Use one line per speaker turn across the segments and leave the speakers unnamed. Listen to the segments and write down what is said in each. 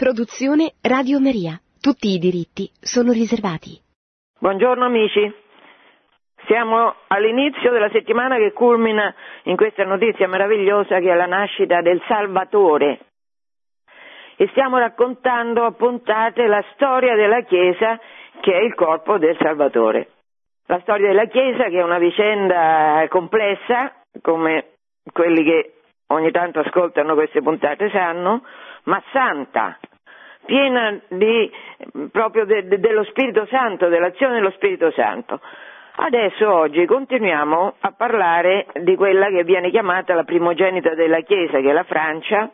Produzione Radio Maria. Tutti i diritti sono riservati.
Buongiorno amici. Siamo all'inizio della settimana che culmina in questa notizia meravigliosa che è la nascita del Salvatore. E stiamo raccontando a puntate la storia della Chiesa che è il corpo del Salvatore. La storia della Chiesa che è una vicenda complessa, come quelli che ogni tanto ascoltano queste puntate sanno, ma santa, piena di, proprio de, de, dello Spirito Santo, dell'azione dello Spirito Santo. Adesso oggi continuiamo a parlare di quella che viene chiamata la primogenita della Chiesa, che è la Francia,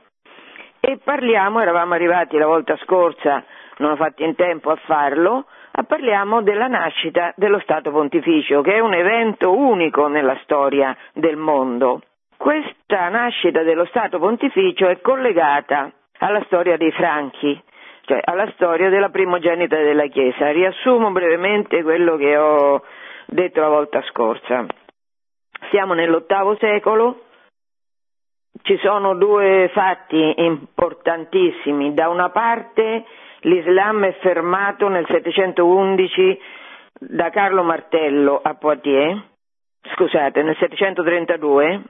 e parliamo, eravamo arrivati la volta scorsa, non ho fatto in tempo a farlo, parliamo della nascita dello Stato Pontificio, che è un evento unico nella storia del mondo. Questa nascita dello Stato Pontificio è collegata alla storia dei Franchi, cioè alla storia della primogenita della Chiesa. Riassumo brevemente quello che ho detto la volta scorsa. Siamo nell'ottavo secolo, ci sono due fatti importantissimi. Da una parte l'Islam è fermato nel 711 da Carlo Martello a Poitiers, scusate, nel 732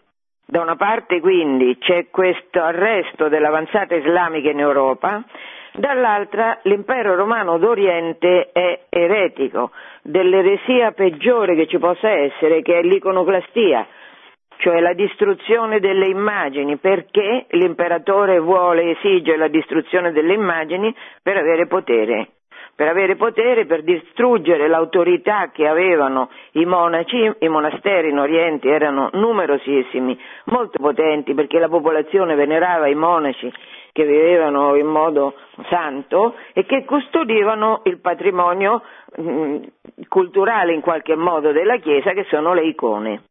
da una parte quindi c'è questo arresto dell'avanzata islamica in Europa, dall'altra l'impero romano d'Oriente è eretico, dell'eresia peggiore che ci possa essere, che è l'iconoclastia, cioè la distruzione delle immagini, perché l'imperatore vuole, esige la distruzione delle immagini per avere potere. Per avere potere, per distruggere l'autorità che avevano i monaci, i monasteri in Oriente erano numerosissimi, molto potenti perché la popolazione venerava i monaci che vivevano in modo santo e che custodivano il patrimonio mm, culturale in qualche modo della Chiesa che sono le icone.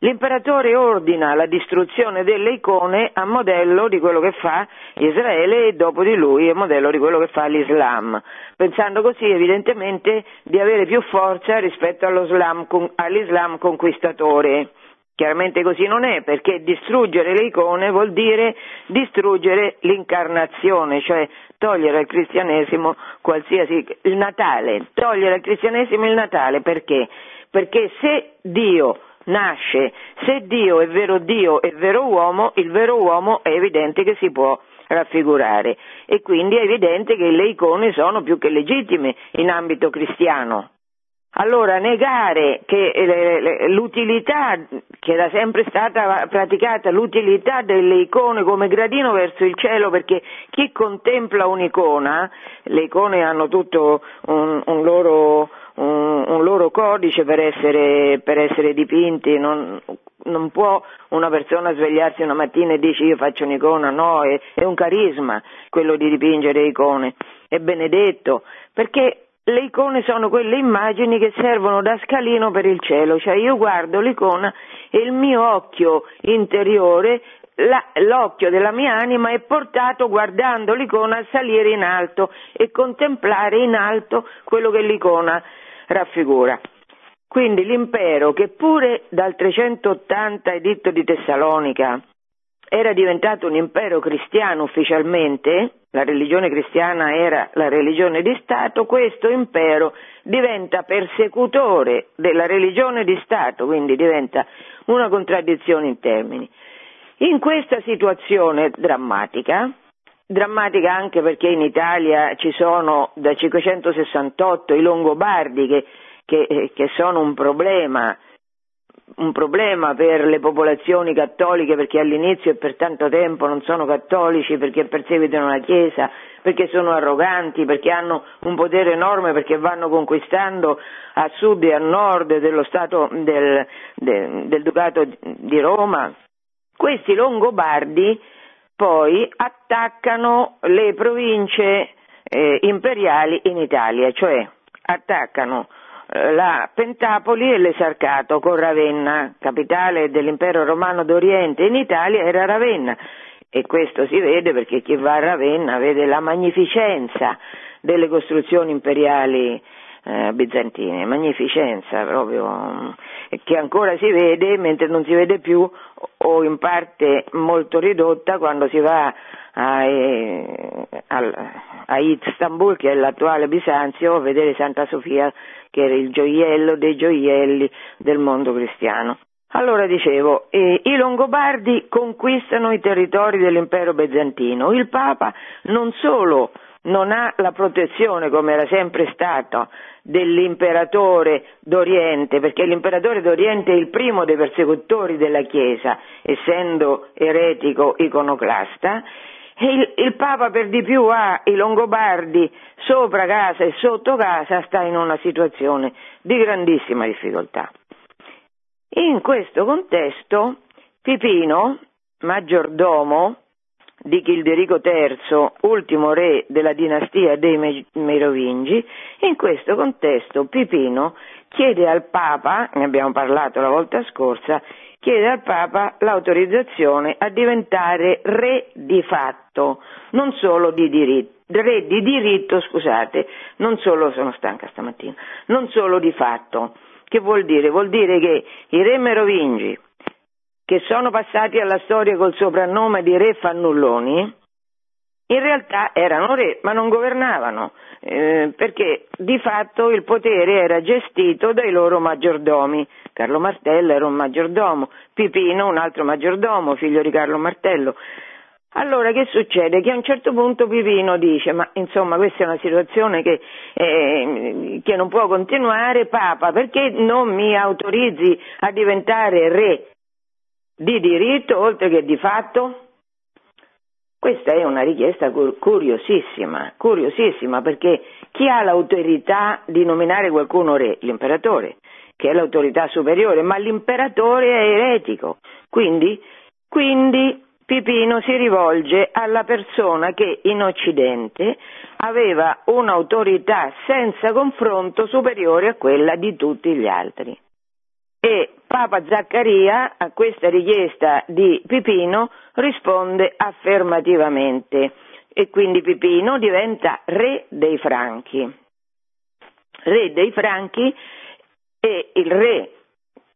L'imperatore ordina la distruzione delle icone a modello di quello che fa Israele e dopo di lui a modello di quello che fa l'Islam, pensando così evidentemente di avere più forza rispetto all'Islam conquistatore. Chiaramente così non è, perché distruggere le icone vuol dire distruggere l'incarnazione, cioè togliere al cristianesimo qualsiasi il Natale, togliere al cristianesimo il Natale perché? Perché se Dio nasce. Se Dio è vero Dio e vero uomo, il vero uomo è evidente che si può raffigurare e quindi è evidente che le icone sono più che legittime in ambito cristiano. Allora negare che l'utilità che era sempre stata praticata, l'utilità delle icone come gradino verso il cielo, perché chi contempla un'icona, le icone hanno tutto un, un loro un, un loro codice per essere, per essere dipinti, non, non, può una persona svegliarsi una mattina e dice io faccio un'icona, no, è, è un carisma quello di dipingere icone, è benedetto, perché le icone sono quelle immagini che servono da scalino per il cielo, cioè io guardo l'icona e il mio occhio interiore la, l'occhio della mia anima è portato guardando l'icona a salire in alto e contemplare in alto quello che l'icona raffigura. Quindi l'impero che pure dal 380 editto di Tessalonica era diventato un impero cristiano ufficialmente, la religione cristiana era la religione di Stato, questo impero diventa persecutore della religione di Stato, quindi diventa una contraddizione in termini. In questa situazione drammatica, drammatica anche perché in Italia ci sono da 568 i Longobardi che, che, eh, che sono un problema, un problema per le popolazioni cattoliche perché all'inizio e per tanto tempo non sono cattolici perché perseguitano la Chiesa, perché sono arroganti, perché hanno un potere enorme, perché vanno conquistando a sud e a nord dello Stato del, del, del Ducato di Roma. Questi Longobardi poi attaccano le province eh, imperiali in Italia, cioè attaccano la Pentapoli e l'Esarcato con Ravenna, capitale dell'impero romano d'Oriente in Italia era Ravenna. E questo si vede perché chi va a Ravenna vede la magnificenza delle costruzioni imperiali eh, bizantine, magnificenza proprio, che ancora si vede mentre non si vede più o in parte molto ridotta quando si va a, a Istanbul, che è l'attuale Bisanzio, a vedere Santa Sofia, che era il gioiello dei gioielli del mondo cristiano. Allora dicevo, eh, i Longobardi conquistano i territori dell'impero bizantino, il Papa non solo non ha la protezione, come era sempre stato, dell'imperatore d'Oriente, perché l'imperatore d'Oriente è il primo dei persecutori della Chiesa, essendo eretico iconoclasta, e il, il, Papa per di più ha i Longobardi sopra casa e sotto casa, sta in una situazione di grandissima difficoltà. In questo contesto Pipino, maggiordomo di Childerico III, ultimo re della dinastia dei Merovingi, in questo contesto Pipino chiede al Papa, ne abbiamo parlato la volta scorsa, chiede al Papa l'autorizzazione a diventare re di fatto, non solo di diritto re di diritto, scusate, non solo, sono stanca stamattina, non solo di fatto. Che vuol dire? Vuol dire che i re merovingi, che sono passati alla storia col soprannome di re fannulloni, in realtà erano re ma non governavano, eh, perché di fatto il potere era gestito dai loro maggiordomi. Carlo Martello era un maggiordomo, Pipino un altro maggiordomo, figlio di Carlo Martello. Allora che succede? Che a un certo punto Pipino dice, ma insomma questa è una situazione che, eh, che non può continuare, Papa, perché non mi autorizzi a diventare re di diritto oltre che di fatto? Questa è una richiesta curiosissima, curiosissima perché chi ha l'autorità di nominare qualcuno re? L'imperatore, che è l'autorità superiore, ma l'imperatore è eretico. Quindi, quindi Pipino si rivolge alla persona che in Occidente aveva un'autorità senza confronto superiore a quella di tutti gli altri. E Papa Zaccaria a questa richiesta di Pipino risponde affermativamente e quindi Pipino diventa re dei Franchi. Re dei Franchi e il re,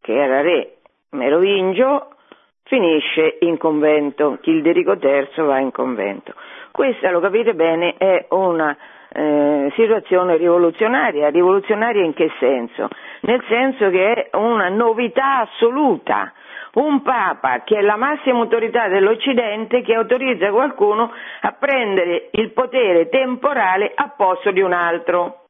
che era re merovingio, finisce in convento, Childerico III va in convento. Questa, lo capite bene, è una eh, situazione rivoluzionaria. Rivoluzionaria in che senso? Nel senso che è una novità assoluta. Un Papa che è la massima autorità dell'Occidente che autorizza qualcuno a prendere il potere temporale a posto di un altro.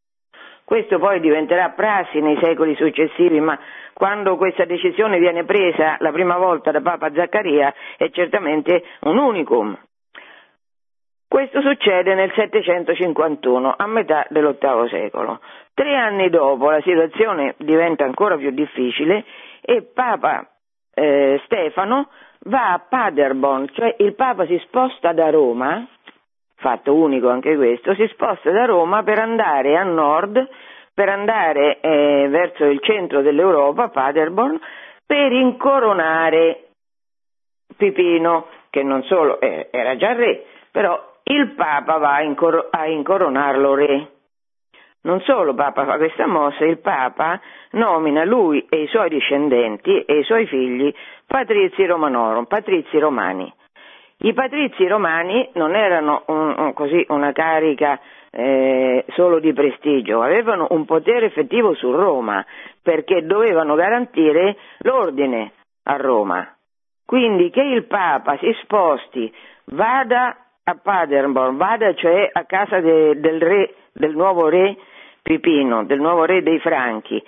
Questo poi diventerà prassi nei secoli successivi, ma quando questa decisione viene presa la prima volta da Papa Zaccaria è certamente un unicum. Questo succede nel 751, a metà dell'VIII secolo. Tre anni dopo la situazione diventa ancora più difficile e Papa eh, Stefano va a Paderborn, cioè il Papa si sposta da Roma fatto unico anche questo, si sposta da Roma per andare a nord, per andare eh, verso il centro dell'Europa, Paderborn, per incoronare Pipino, che non solo eh, era già re, però il Papa va a, incor- a incoronarlo re. Non solo Papa fa questa mossa, il Papa nomina lui e i suoi discendenti e i suoi figli patrizi romanorum, patrizi romani. I patrizi romani non erano un, un, così, una carica eh, solo di prestigio, avevano un potere effettivo su Roma perché dovevano garantire l'ordine a Roma. Quindi che il Papa si sposti, vada a Paderborn, vada cioè a casa de, del, re, del nuovo re Pipino, del nuovo re dei Franchi,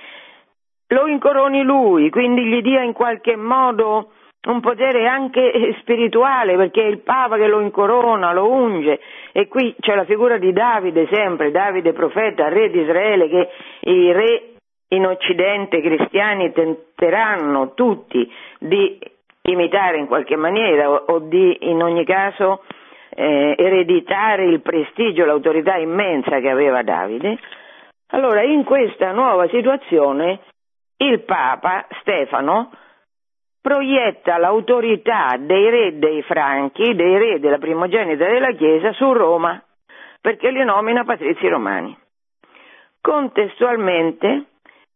lo incoroni lui, quindi gli dia in qualche modo un potere anche spirituale perché è il Papa che lo incorona, lo unge. E qui c'è la figura di Davide sempre, Davide profeta, re di Israele che i re in Occidente cristiani tenteranno tutti di imitare in qualche maniera o, di in ogni caso eh, ereditare il prestigio, l'autorità immensa che aveva Davide. Allora in questa nuova situazione il Papa Stefano proietta l'autorità dei re dei Franchi, dei re della primogenita della Chiesa, su Roma, perché li nomina patrizi romani. Contestualmente,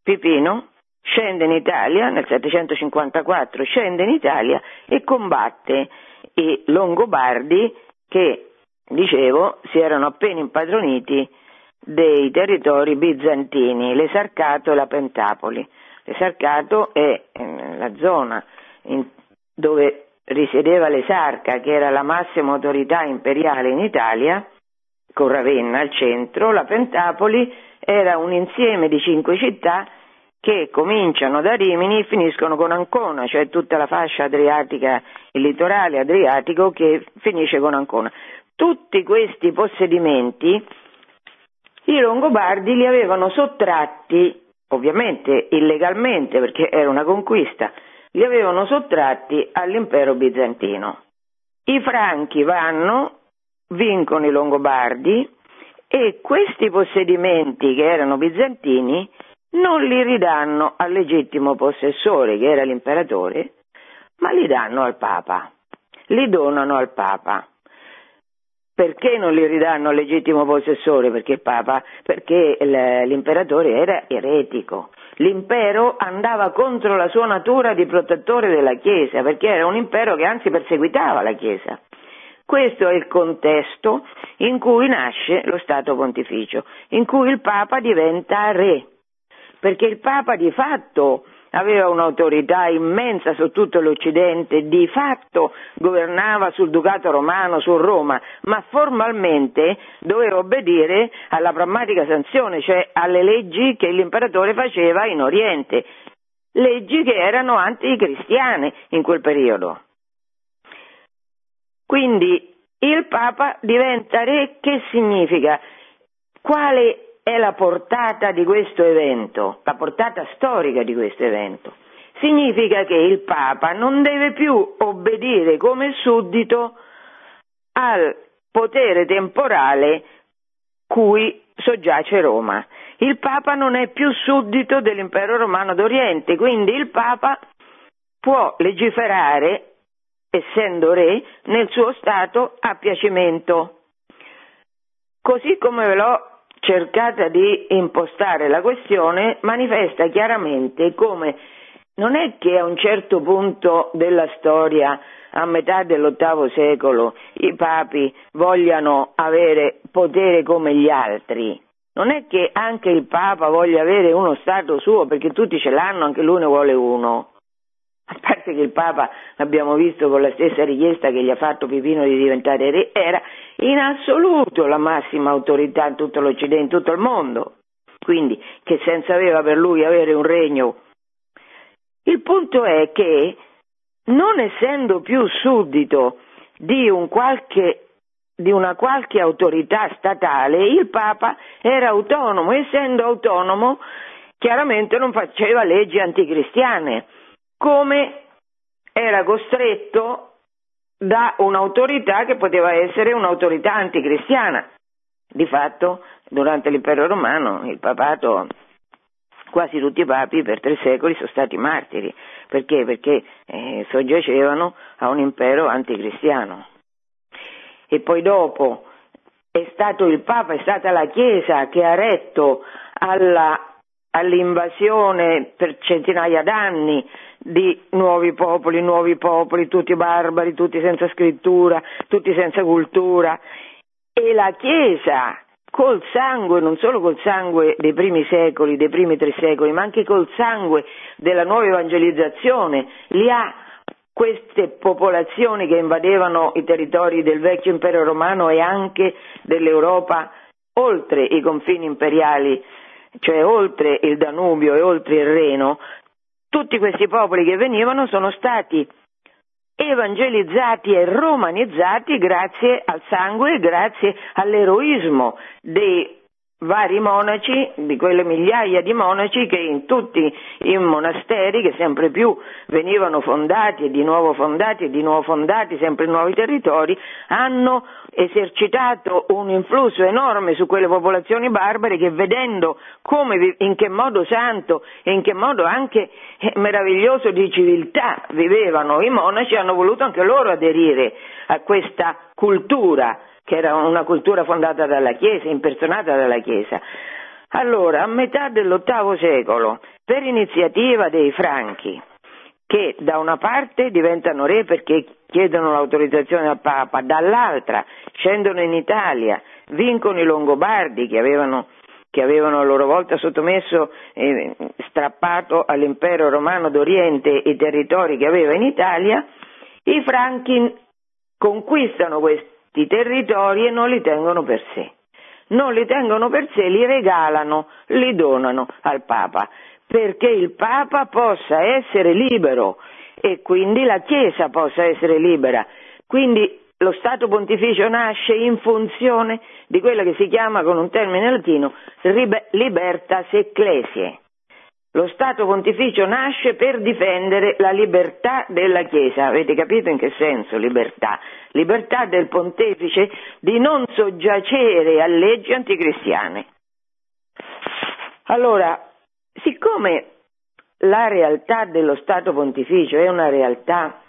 Pipino scende in Italia, nel 754 scende in Italia e combatte i Longobardi che, dicevo, si erano appena impadroniti dei territori bizantini, l'Esarcato e la Pentapoli. L'Esarcato è eh, la zona in, dove risiedeva l'Esarca, che era la massima autorità imperiale in Italia, con Ravenna al centro, la Pentapoli era un insieme di cinque città che cominciano da Rimini e finiscono con Ancona, cioè tutta la fascia adriatica, il litorale adriatico che finisce con Ancona. Tutti questi possedimenti i Longobardi li avevano sottratti, ovviamente illegalmente perché era una conquista, li avevano sottratti all'impero bizantino. I franchi vanno, vincono i Longobardi e questi possedimenti che erano bizantini non li ridanno al legittimo possessore che era l'imperatore, ma li danno al Papa, li donano al Papa. Perché non li ridanno al legittimo possessore? Perché, Papa, perché l'imperatore era eretico. L'impero andava contro la sua natura di protettore della Chiesa, perché era un impero che anzi perseguitava la Chiesa. Questo è il contesto in cui nasce lo Stato pontificio, in cui il Papa diventa re, perché il Papa di fatto aveva un'autorità immensa su tutto l'Occidente, di fatto governava sul Ducato romano, su Roma, ma formalmente doveva obbedire alla pragmatica sanzione, cioè alle leggi che l'imperatore faceva in Oriente, leggi che erano anticristiane in quel periodo. Quindi il Papa diventa re, che significa? Quale è la portata di questo evento, la portata storica di questo evento. Significa che il Papa non deve più obbedire come suddito al potere temporale cui soggiace Roma. Il Papa non è più suddito dell'impero romano d'Oriente, quindi il Papa può legiferare, essendo re, nel suo stato a piacimento. Così come ve l'ho cercata di impostare la questione manifesta chiaramente come non è che a un certo punto della storia, a metà dell'VIII secolo, i papi vogliano avere potere come gli altri. Non è che anche il Papa voglia avere uno Stato suo perché tutti ce l'hanno, anche lui ne vuole uno. A parte che il Papa, l'abbiamo visto con la stessa richiesta che gli ha fatto Pipino di diventare re, era in assoluto la massima autorità in tutto l'Occidente, in tutto il mondo. Quindi, che senso aveva per lui avere un regno? Il punto è che, non essendo più suddito di, un qualche, di una qualche autorità statale, il Papa era autonomo, essendo autonomo, chiaramente non faceva leggi anticristiane, come era costretto da un'autorità che poteva essere un'autorità anticristiana. Di fatto, durante l'impero romano, il papato, quasi tutti i papi per tre secoli sono stati martiri. Perché? Perché eh, soggiacevano a un impero anticristiano. E poi dopo è stato il Papa, è stata la Chiesa che ha retto alla, all'invasione per centinaia d'anni di nuovi popoli, nuovi popoli, tutti barbari, tutti senza scrittura, tutti senza cultura. E la Chiesa col sangue, non solo col sangue dei primi secoli, dei primi tre secoli, ma anche col sangue della nuova evangelizzazione, li ha queste popolazioni che invadevano i territori del vecchio impero romano e anche dell'Europa oltre i confini imperiali, cioè oltre il Danubio e oltre il Reno, tutti questi popoli che venivano sono stati evangelizzati e romanizzati grazie al sangue, grazie all'eroismo dei vari monaci, di quelle migliaia di monaci che in tutti i monasteri che sempre più venivano fondati e di nuovo fondati e di nuovo fondati sempre in nuovi territori, hanno esercitato un influsso enorme su quelle popolazioni barbare che vedendo come, in che modo santo e in che modo anche meraviglioso di civiltà vivevano i monaci hanno voluto anche loro aderire a questa cultura che era una cultura fondata dalla Chiesa, impersonata dalla Chiesa. Allora, a metà dell'VIII secolo, per iniziativa dei Franchi, che da una parte diventano re perché chiedono l'autorizzazione al Papa, dall'altra scendono in Italia, vincono i Longobardi che avevano, che avevano a loro volta sottomesso, eh, strappato all'impero romano d'Oriente i territori che aveva in Italia, i Franchi conquistano questi territori e non li tengono per sé. Non li tengono per sé, li regalano, li donano al Papa perché il Papa possa essere libero e quindi la Chiesa possa essere libera. Quindi lo Stato Pontificio nasce in funzione di quella che si chiama con un termine latino libertas ecclesiae. Lo Stato Pontificio nasce per difendere la libertà della Chiesa. Avete capito in che senso libertà? Libertà del Pontefice di non soggiacere a leggi anticristiane. Allora, siccome la realtà dello Stato Pontificio è una realtà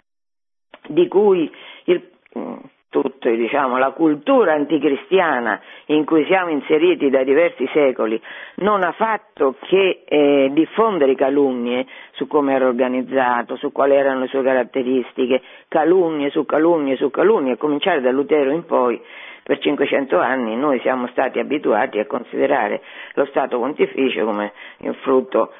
di cui il, mm, tutto, diciamo, la cultura anticristiana in cui siamo inseriti da diversi secoli non ha fatto che eh, diffondere calunnie su come era organizzato, su quali erano le sue caratteristiche, calunnie su calunnie su calunnie, a cominciare da Lutero in poi, per 500 anni noi siamo stati abituati a considerare lo Stato Pontificio come il frutto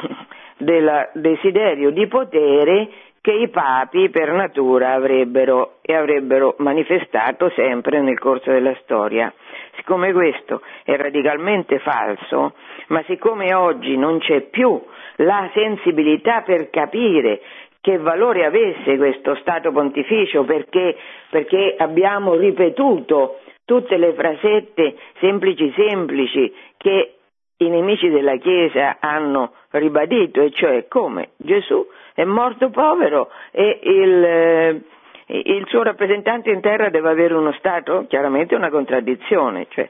del desiderio di potere che i papi per natura avrebbero e avrebbero manifestato sempre nel corso della storia. Siccome questo è radicalmente falso, ma siccome oggi non c'è più la sensibilità per capire che valore avesse questo Stato pontificio perché, perché abbiamo ripetuto tutte le frasette semplici semplici che i nemici della Chiesa hanno ribadito, e cioè come? Gesù è morto povero e il, eh, il suo rappresentante in terra deve avere uno Stato, chiaramente una contraddizione, cioè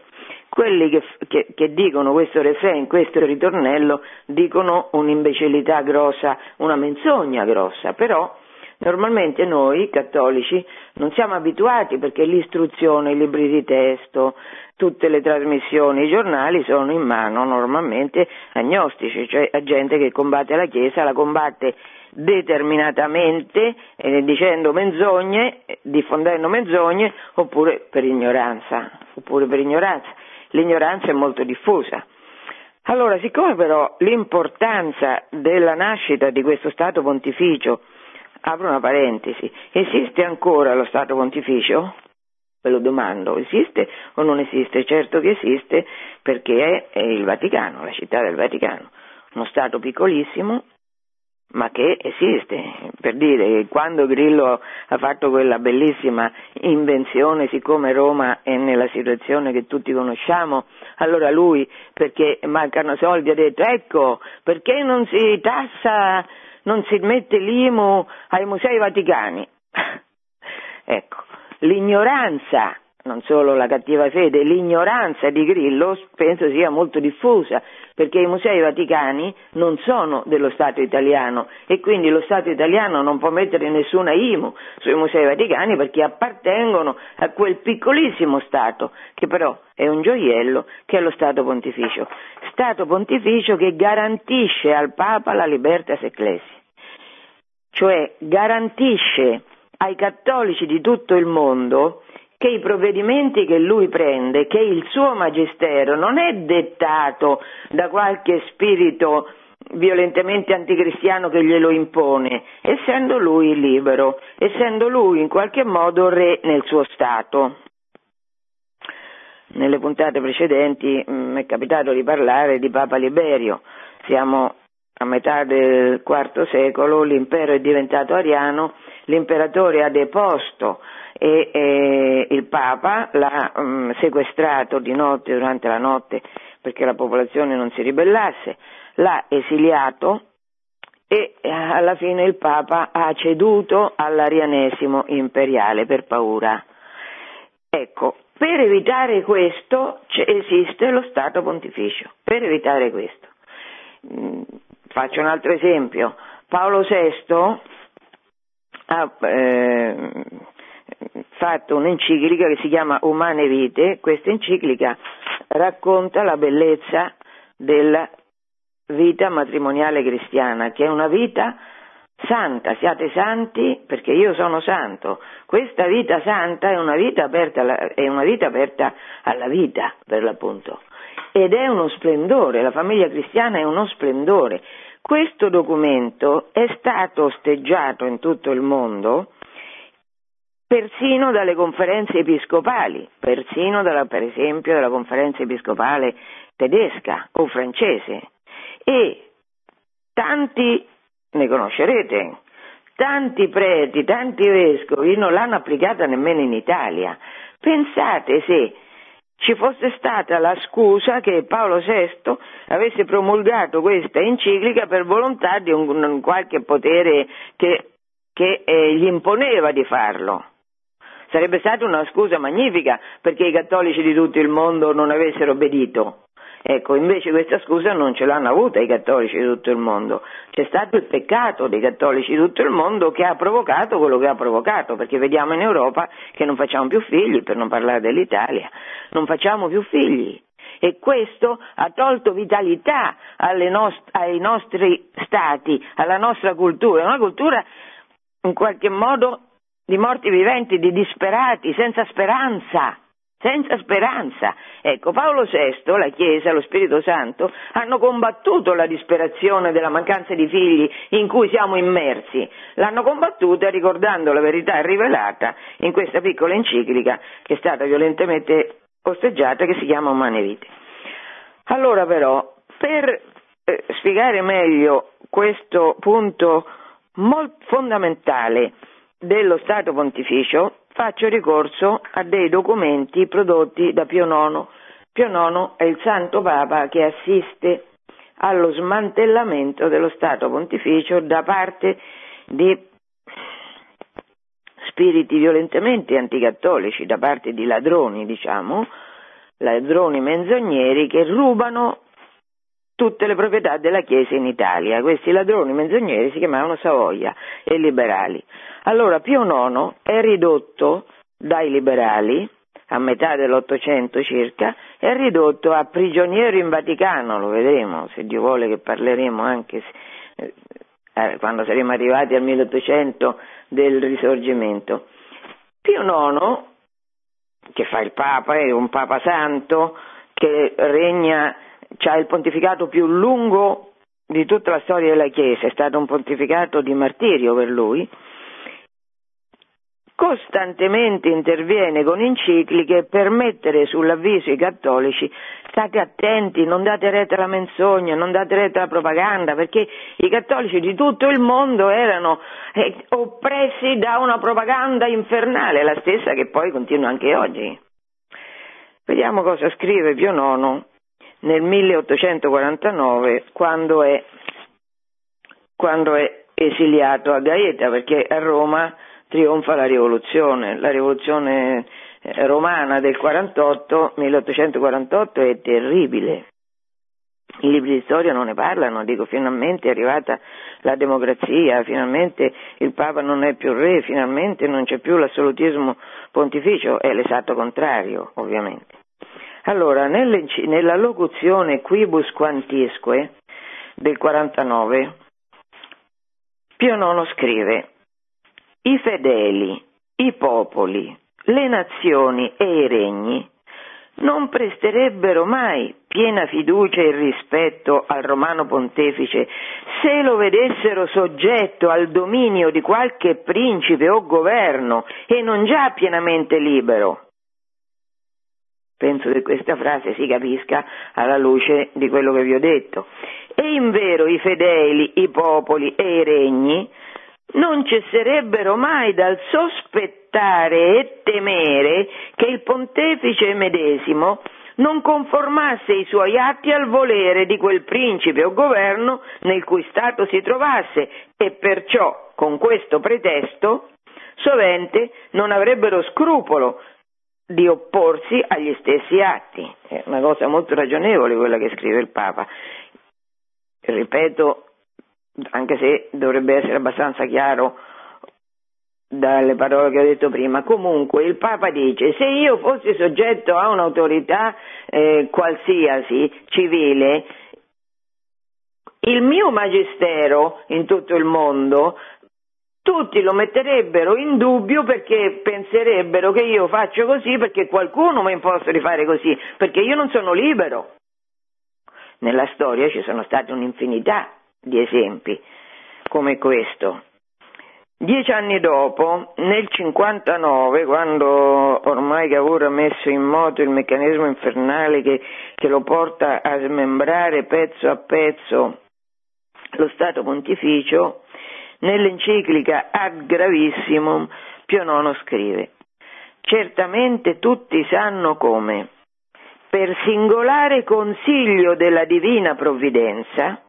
quelli che, che, che dicono questo refrain, questo ritornello, dicono un'imbecillità grossa, una menzogna grossa, però normalmente noi cattolici non siamo abituati perché l'istruzione, i libri di testo, tutte le trasmissioni, i giornali sono in mano normalmente agnostici, cioè a gente che combatte la Chiesa, la combatte determinatamente eh, dicendo menzogne, diffondendo menzogne oppure per ignoranza, oppure per ignoranza l'ignoranza è molto diffusa. Allora, siccome però l'importanza della nascita di questo Stato pontificio, apro una parentesi, esiste ancora lo Stato pontificio? Ve lo domando, esiste o non esiste? Certo che esiste perché è il Vaticano, la città del Vaticano, uno Stato piccolissimo ma che esiste. Per dire, quando Grillo ha fatto quella bellissima invenzione, siccome Roma è nella situazione che tutti conosciamo, allora lui, perché mancano soldi, ha detto, ecco, perché non si tassa, non si mette l'IMU ai musei vaticani? ecco, l'ignoranza non solo la cattiva fede, l'ignoranza di Grillo penso sia molto diffusa, perché i musei vaticani non sono dello Stato italiano e quindi lo Stato italiano non può mettere nessuna IMU sui musei vaticani perché appartengono a quel piccolissimo Stato, che però è un gioiello, che è lo Stato pontificio. Stato pontificio che garantisce al Papa la libertas ecclesia, cioè garantisce ai cattolici di tutto il mondo che i provvedimenti che lui prende, che il suo magistero non è dettato da qualche spirito violentemente anticristiano che glielo impone, essendo lui libero, essendo lui in qualche modo re nel suo Stato. Nelle puntate precedenti mi mm, è capitato di parlare di Papa Liberio, siamo a metà del IV secolo, l'impero è diventato ariano, l'imperatore ha deposto e eh, il Papa l'ha um, sequestrato di notte durante la notte perché la popolazione non si ribellasse, l'ha esiliato e eh, alla fine il Papa ha ceduto all'arianesimo imperiale per paura. Ecco, per evitare questo esiste lo Stato pontificio, per evitare questo. Faccio un altro esempio. Paolo VI ha eh, fatto un'enciclica che si chiama Umane Vite, questa enciclica racconta la bellezza della vita matrimoniale cristiana, che è una vita santa, siate santi perché io sono santo. Questa vita santa è una vita aperta alla, è una vita aperta alla vita, per l'appunto. Ed è uno splendore, la famiglia cristiana è uno splendore. Questo documento è stato osteggiato in tutto il mondo persino dalle conferenze episcopali, persino dalla, per esempio dalla conferenza episcopale tedesca o francese. E tanti ne conoscerete. Tanti preti, tanti vescovi non l'hanno applicata nemmeno in Italia. Pensate se ci fosse stata la scusa che Paolo VI avesse promulgato questa enciclica per volontà di un, un qualche potere che, che eh, gli imponeva di farlo. Sarebbe stata una scusa magnifica perché i cattolici di tutto il mondo non avessero obbedito. Ecco, invece questa scusa non ce l'hanno avuta i cattolici di tutto il mondo. C'è stato il peccato dei cattolici di tutto il mondo che ha provocato quello che ha provocato, perché vediamo in Europa che non facciamo più figli, per non parlare dell'Italia, non facciamo più figli. E questo ha tolto vitalità nost- ai nostri stati, alla nostra cultura, una cultura in qualche modo di morti viventi, di disperati, senza speranza senza speranza. Ecco, Paolo VI, la Chiesa, lo Spirito Santo hanno combattuto la disperazione della mancanza di figli in cui siamo immersi, l'hanno combattuta ricordando la verità rivelata in questa piccola enciclica che è stata violentemente osteggiata che si chiama Umane Vite. Allora però, per eh, spiegare meglio questo punto fondamentale dello Stato Pontificio, faccio ricorso a dei documenti prodotti da Pio IX. Pio IX è il Santo Papa che assiste allo smantellamento dello Stato Pontificio da parte di spiriti violentemente anticattolici, da parte di ladroni, diciamo, ladroni menzogneri che rubano tutte le proprietà della Chiesa in Italia. Questi ladroni menzogneri si chiamavano Savoia e liberali. Allora Pio IX è ridotto dai liberali, a metà dell'Ottocento circa, è ridotto a prigioniero in Vaticano, lo vedremo, se Dio vuole che parleremo anche eh, eh quando saremo arrivati al 1800 del risorgimento. Pio IX, che fa il Papa, è un Papa santo, che regna, ha il pontificato più lungo di tutta la storia della Chiesa, è stato un pontificato di martirio per lui, costantemente interviene con encicliche per mettere sull'avviso i cattolici state attenti, non date retta alla menzogna, non date retta alla propaganda, perché i cattolici di tutto il mondo erano eh, oppressi da una propaganda infernale, la stessa che poi continua anche oggi. Vediamo cosa scrive Pio IX nel 1849 quando è, quando è esiliato a Gaeta, perché a Roma trionfa la rivoluzione. La rivoluzione eh, romana del 48, 1848 è terribile. I libri di storia non ne parlano, dico finalmente è arrivata la democrazia, finalmente il Papa non è più re, finalmente non c'è più l'assolutismo pontificio, è l'esatto contrario ovviamente. Allora, nella locuzione quibus quantisque del 49, Pio IX scrive i fedeli, i popoli, le nazioni e i regni non presterebbero mai piena fiducia e rispetto al romano pontefice se lo vedessero soggetto al dominio di qualche principe o governo e non già pienamente libero. Penso che questa frase si capisca alla luce di quello che vi ho detto. E invero i fedeli, i popoli e i regni non cesserebbero mai dal sospettare e temere che il pontefice medesimo non conformasse i suoi atti al volere di quel principe o governo nel cui stato si trovasse e perciò, con questo pretesto, sovente non avrebbero scrupolo di opporsi agli stessi atti. È una cosa molto ragionevole quella che scrive il Papa. Ripeto, anche se dovrebbe essere abbastanza chiaro dalle parole che ho detto prima. Comunque il Papa dice se io fossi soggetto a un'autorità eh, qualsiasi civile, il mio magistero in tutto il mondo tutti lo metterebbero in dubbio perché penserebbero che io faccio così perché qualcuno mi ha imposto di fare così, perché io non sono libero. Nella storia ci sono state un'infinità di esempi come questo. Dieci anni dopo, nel 59, quando ormai Cavour ha messo in moto il meccanismo infernale che, che lo porta a smembrare pezzo a pezzo lo Stato Pontificio, nell'enciclica Ad Gravissimum Pio IX scrive Certamente tutti sanno come, per singolare consiglio della divina provvidenza,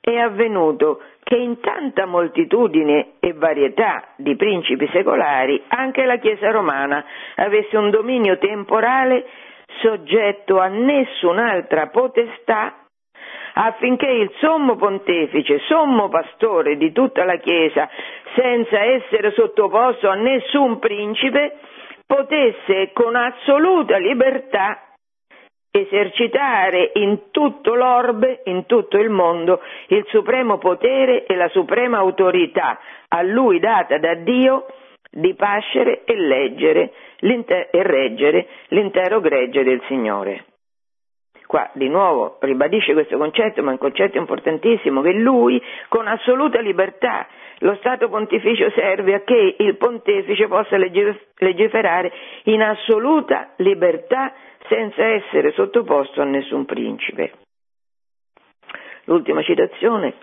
è avvenuto che in tanta moltitudine e varietà di principi secolari anche la Chiesa romana avesse un dominio temporale soggetto a nessun'altra potestà affinché il sommo pontefice, sommo pastore di tutta la Chiesa, senza essere sottoposto a nessun principe, potesse con assoluta libertà esercitare in tutto l'orbe, in tutto il mondo, il supremo potere e la suprema autorità a lui data da Dio di pascere e, leggere, e reggere l'intero gregge del Signore. Qua di nuovo ribadisce questo concetto, ma è un concetto importantissimo, che lui con assoluta libertà, lo Stato pontificio serve a che il pontefice possa legiferare in assoluta libertà senza essere sottoposto a nessun principe. L'ultima citazione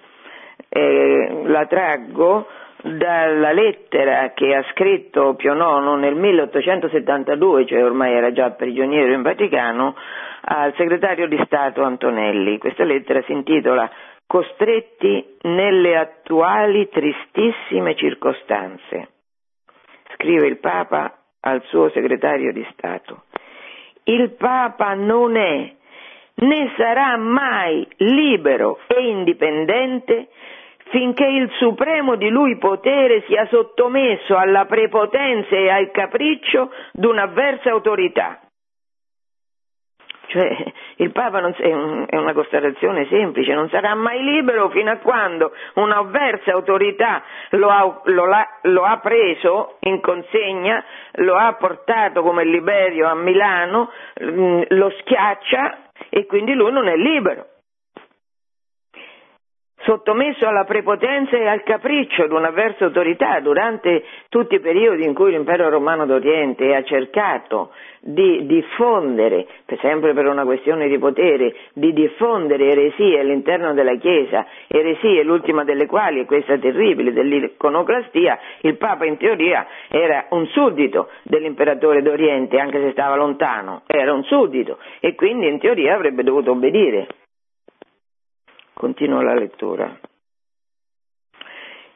eh, la traggo dalla lettera che ha scritto Pio IX nel 1872, cioè ormai era già prigioniero in Vaticano, al segretario di Stato Antonelli. Questa lettera si intitola Costretti nelle attuali tristissime circostanze. Scrive il Papa al suo segretario di Stato il Papa non è né sarà mai libero e indipendente finché il supremo di lui potere sia sottomesso alla prepotenza e al capriccio di un'avversa autorità. Cioè, il Papa è, un, è, una constatazione semplice, non sarà mai libero fino a quando un'avversa autorità lo ha, lo, lo ha, preso in consegna, lo ha portato come Liberio a Milano, mm, lo schiaccia e quindi lui non è libero sottomesso alla prepotenza e al capriccio di un'avversa autorità durante tutti i periodi in cui l'impero romano d'Oriente ha cercato di diffondere, sempre per una questione di potere, di diffondere eresie all'interno della Chiesa, eresie l'ultima delle quali è questa terribile dell'iconoclastia, il Papa in teoria era un suddito dell'imperatore d'Oriente, anche se stava lontano, era un suddito e quindi in teoria avrebbe dovuto obbedire. Continua la lettura.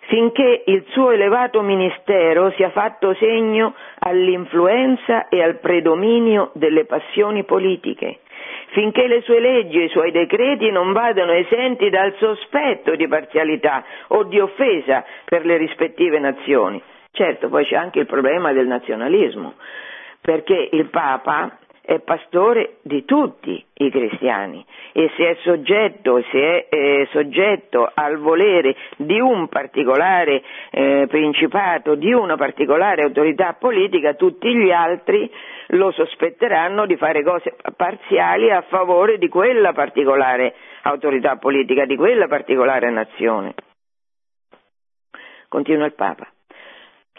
Finché il suo elevato ministero sia fatto segno all'influenza e al predominio delle passioni politiche, finché le sue leggi e i suoi decreti non vadano esenti dal sospetto di parzialità o di offesa per le rispettive nazioni. Certo, poi c'è anche il problema del nazionalismo, perché il Papa è pastore di tutti i cristiani e se è soggetto, se è eh, soggetto al volere di un particolare eh, principato, di una particolare autorità politica, tutti gli altri lo sospetteranno di fare cose parziali a favore di quella particolare autorità politica, di quella particolare nazione. Continua il Papa.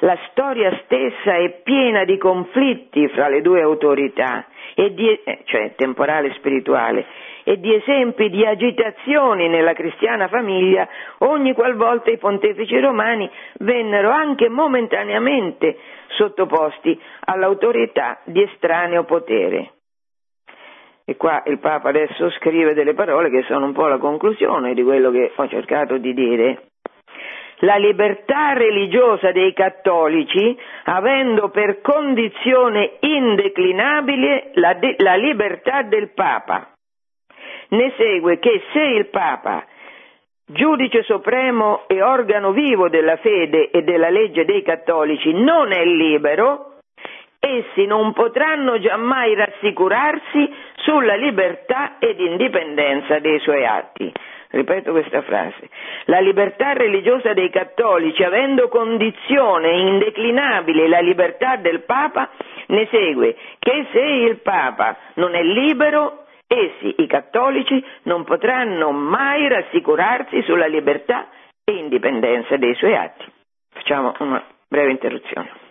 La storia stessa è piena di conflitti fra le due autorità, di, eh, cioè temporale e spirituale, e di esempi di agitazioni nella cristiana famiglia ogni qualvolta i pontefici romani vennero anche momentaneamente sottoposti all'autorità di estraneo potere. E qua il Papa adesso scrive delle parole che sono un po' la conclusione di quello che ho cercato di dire la libertà religiosa dei cattolici avendo per condizione indeclinabile la, la libertà del Papa. Ne segue che se il Papa giudice supremo e organo vivo della fede e della legge dei cattolici, non è libero, essi non potranno giammai rassicurarsi sulla libertà ed indipendenza dei suoi atti. Ripeto questa frase. La libertà religiosa dei cattolici, avendo condizione indeclinabile la libertà del Papa, ne segue che se il Papa non è libero, essi, i cattolici, non potranno mai rassicurarsi sulla libertà e indipendenza dei suoi atti. Facciamo una breve interruzione.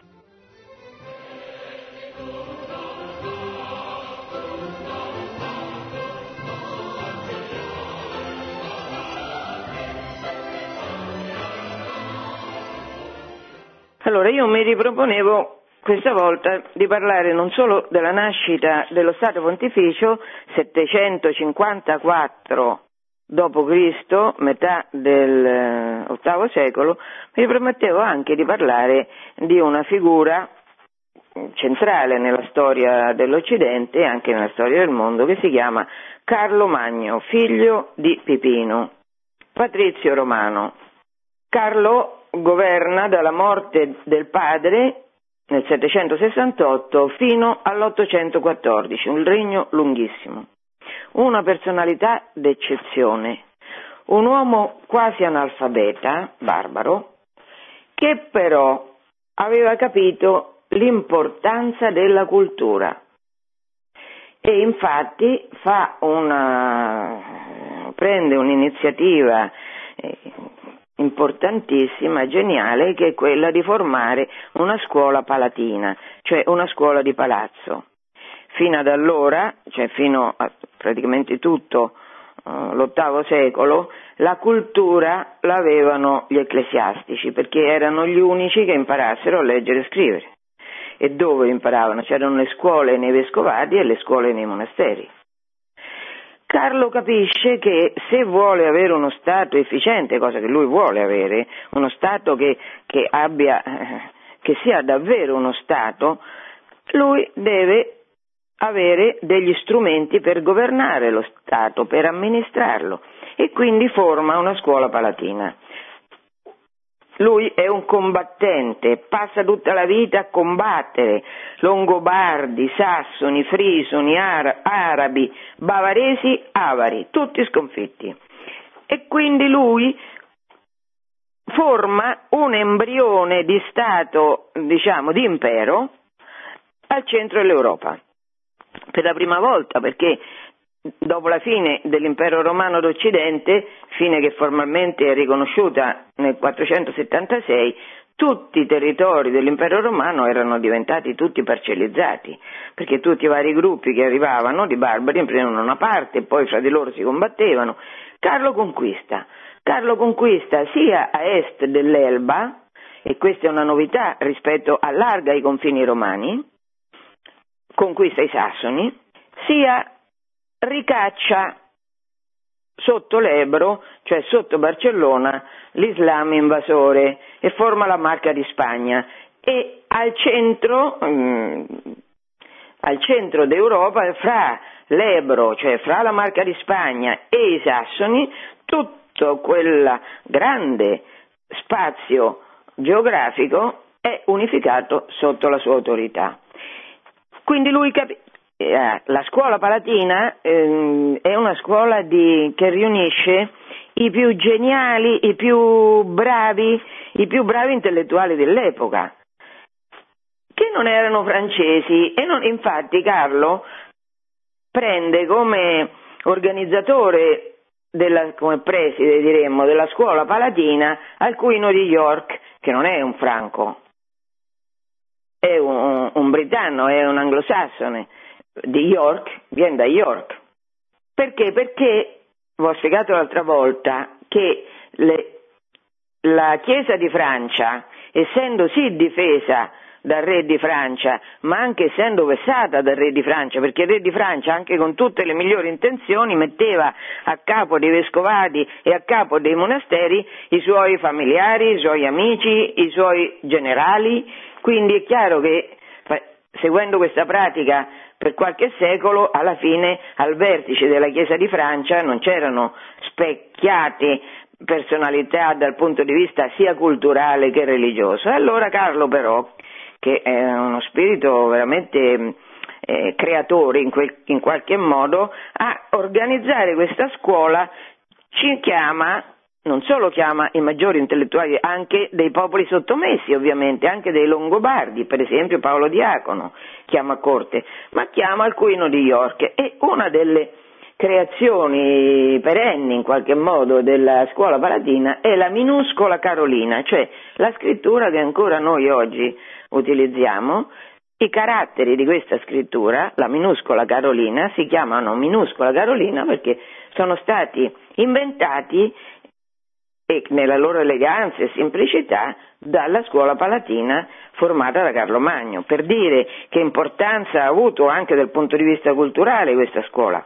Allora io mi riproponevo questa volta di parlare non solo della nascita dello Stato Pontificio 754 d.C., metà del VIII eh, secolo, mi ripromettevo anche di parlare di una figura centrale nella storia dell'Occidente e anche nella storia del mondo che si chiama Carlo Magno, figlio di Pipino, patrizio romano. Carlo governa dalla morte del padre nel 768 fino all'814, un regno lunghissimo. Una personalità d'eccezione, un uomo quasi analfabeta, barbaro, che però aveva capito l'importanza della cultura e infatti una, prende un'iniziativa eh, importantissima, geniale, che è quella di formare una scuola palatina, cioè una scuola di palazzo. Fino ad allora, cioè fino a praticamente tutto uh, l'VIII secolo, la cultura l'avevano gli ecclesiastici, perché erano gli unici che imparassero a leggere e scrivere. E dove imparavano? C'erano le scuole nei vescovati e le scuole nei monasteri. Carlo capisce che se vuole avere uno Stato efficiente, cosa che lui vuole avere, uno Stato che, che, abbia, che sia davvero uno Stato, lui deve avere degli strumenti per governare lo Stato, per amministrarlo e quindi forma una scuola palatina. Lui è un combattente, passa tutta la vita a combattere Longobardi, Sassoni, Frisoni, Ara- Arabi, Bavaresi, Avari, tutti sconfitti. E quindi lui forma un embrione di Stato, diciamo, di impero al centro dell'Europa. Per la prima volta, perché dopo la fine dell'impero romano d'Occidente, fine che formalmente è riconosciuta nel 476, tutti i territori dell'impero romano erano diventati tutti parcellizzati, perché tutti i vari gruppi che arrivavano di barbari prendevano una parte e poi fra di loro si combattevano. Carlo conquista, Carlo conquista sia a est dell'Elba, e questa è una novità rispetto allarga i confini romani, conquista i sassoni, sia ricaccia sotto l'Ebro, cioè sotto Barcellona, l'Islam invasore e forma la Marca di Spagna e al centro, mm, al centro d'Europa, fra l'Ebro, cioè fra la Marca di Spagna e i Sassoni, tutto quel grande spazio geografico è unificato sotto la sua autorità. Quindi lui capisce la scuola palatina eh, è una scuola di, che riunisce i più geniali, i più bravi, i più bravi intellettuali dell'epoca, che non erano francesi. E non, infatti Carlo prende come organizzatore della, come preside diremmo, della scuola palatina Alcuino di York, che non è un franco, è un, un britanno, è un anglosassone, di York viene da York. Perché? Perché, vi ho spiegato l'altra volta, che le, la Chiesa di Francia, essendo sì difesa dal re di Francia, ma anche essendo vessata dal re di Francia, perché il re di Francia, anche con tutte le migliori intenzioni, metteva a capo dei vescovati e a capo dei monasteri i suoi familiari, i suoi amici, i suoi generali, quindi è chiaro che seguendo questa pratica per qualche secolo, alla fine al vertice della Chiesa di Francia non c'erano specchiate personalità dal punto di vista sia culturale che religioso. E allora Carlo però, che è uno spirito veramente eh, creatore in, quel, in qualche modo, a organizzare questa scuola ci chiama non solo chiama i maggiori intellettuali, anche dei popoli sottomessi ovviamente, anche dei Longobardi, per esempio Paolo Diacono chiama corte, ma chiama il Quino di York e una delle creazioni perenni in qualche modo della scuola palatina è la minuscola Carolina, cioè la scrittura che ancora noi oggi utilizziamo. I caratteri di questa scrittura, la minuscola Carolina, si chiamano minuscola Carolina perché sono stati inventati e nella loro eleganza e semplicità dalla scuola palatina formata da Carlo Magno, per dire che importanza ha avuto anche dal punto di vista culturale questa scuola.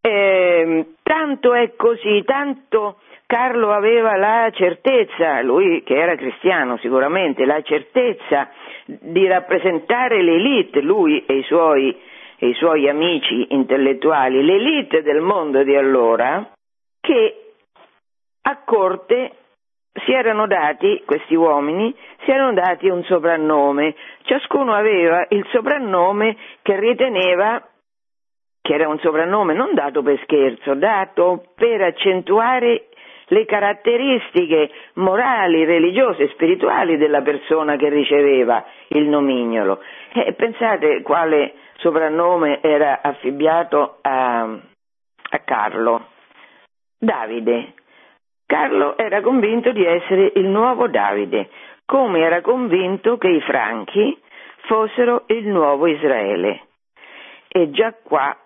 Eh, tanto è così, tanto Carlo aveva la certezza, lui che era cristiano sicuramente, la certezza di rappresentare l'elite, lui e i suoi, e i suoi amici intellettuali, l'elite del mondo di allora, che a corte si erano dati, questi uomini, si erano dati un soprannome, ciascuno aveva il soprannome che riteneva che era un soprannome non dato per scherzo, dato per accentuare le caratteristiche morali, religiose e spirituali della persona che riceveva il nomignolo. E pensate quale soprannome era affibbiato a, a Carlo. Davide. Carlo era convinto di essere il nuovo Davide, come era convinto che i franchi fossero il nuovo Israele. E già qua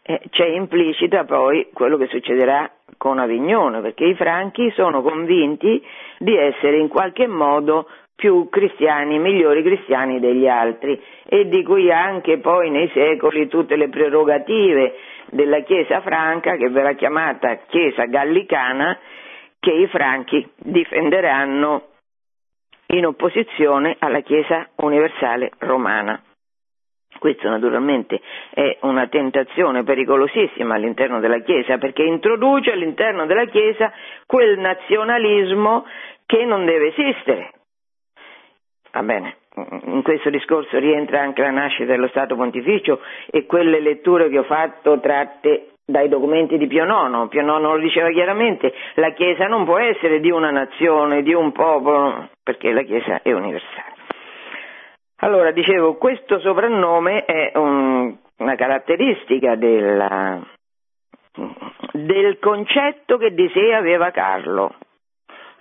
eh, c'è implicita poi quello che succederà con Avignone, perché i franchi sono convinti di essere in qualche modo più cristiani, migliori cristiani degli altri e di cui anche poi nei secoli tutte le prerogative della Chiesa franca, che verrà chiamata Chiesa gallicana, che i franchi difenderanno in opposizione alla Chiesa universale romana. Questo naturalmente è una tentazione pericolosissima all'interno della Chiesa perché introduce all'interno della Chiesa quel nazionalismo che non deve esistere. Va bene, in questo discorso rientra anche la nascita dello Stato Pontificio e quelle letture che ho fatto tratte dai documenti di Pio IX. Pio IX lo diceva chiaramente, la Chiesa non può essere di una nazione, di un popolo, perché la Chiesa è universale. Allora, dicevo, questo soprannome è un, una caratteristica della, del concetto che di sé aveva Carlo.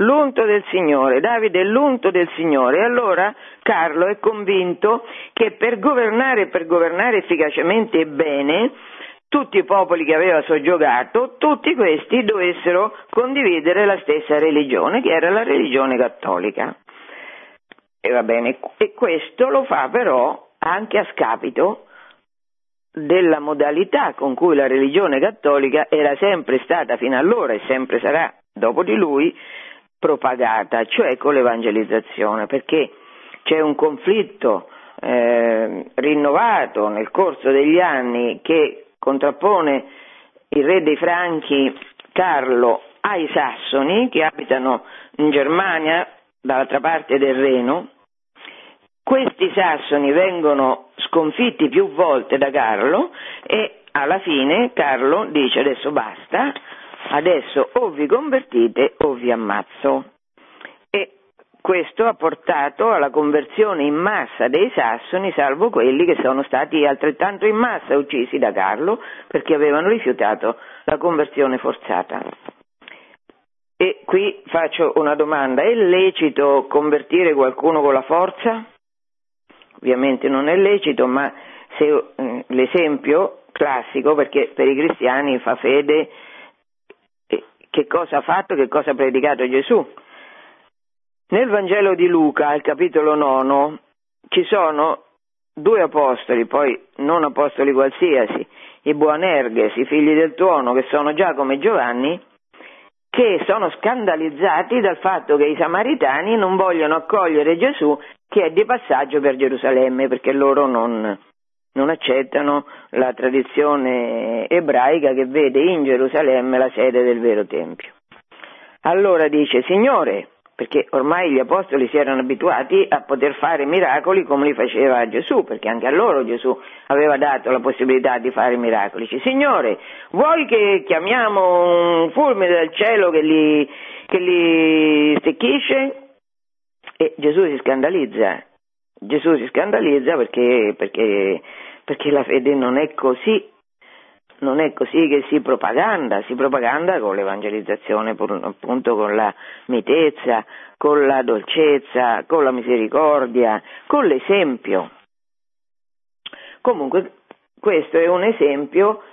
L'unto del Signore, Davide è l'unto del Signore. E allora Carlo è convinto che per governare e per governare efficacemente e bene, tutti i popoli che aveva soggiogato, tutti questi dovessero condividere la stessa religione, che era la religione cattolica. E bene, e questo lo fa però anche a scapito della modalità con cui la religione cattolica era sempre stata fino allora e sempre sarà dopo di lui propagata, cioè con l'evangelizzazione, perché c'è un conflitto eh, rinnovato nel corso degli anni che contrappone il re dei Franchi Carlo ai Sassoni che abitano in Germania dall'altra parte del Reno, questi sassoni vengono sconfitti più volte da Carlo e alla fine Carlo dice adesso basta, adesso o vi convertite o vi ammazzo. E questo ha portato alla conversione in massa dei sassoni, salvo quelli che sono stati altrettanto in massa uccisi da Carlo perché avevano rifiutato la conversione forzata. E qui faccio una domanda, è lecito convertire qualcuno con la forza? Ovviamente non è lecito, ma se, eh, l'esempio classico, perché per i cristiani fa fede che cosa ha fatto, che cosa ha predicato Gesù. Nel Vangelo di Luca, al capitolo 9, ci sono due apostoli, poi non apostoli qualsiasi, i Buonerges, i figli del tuono, che sono Giacomo e Giovanni, che sono scandalizzati dal fatto che i samaritani non vogliono accogliere Gesù che è di passaggio per Gerusalemme perché loro non, non accettano la tradizione ebraica che vede in Gerusalemme la sede del vero Tempio. allora dice, Signore, perché ormai gli apostoli si erano abituati a poter fare miracoli come li faceva Gesù, perché anche a loro Gesù aveva dato la possibilità di fare miracoli. Dice, Signore, vuoi che chiamiamo un fulmine dal cielo che li, che li stecchisce? E Gesù si scandalizza, Gesù si scandalizza perché, perché, perché la fede non è così non è così che si propaganda, si propaganda con l'evangelizzazione, appunto con la mitezza, con la dolcezza, con la misericordia, con l'esempio. Comunque questo è un esempio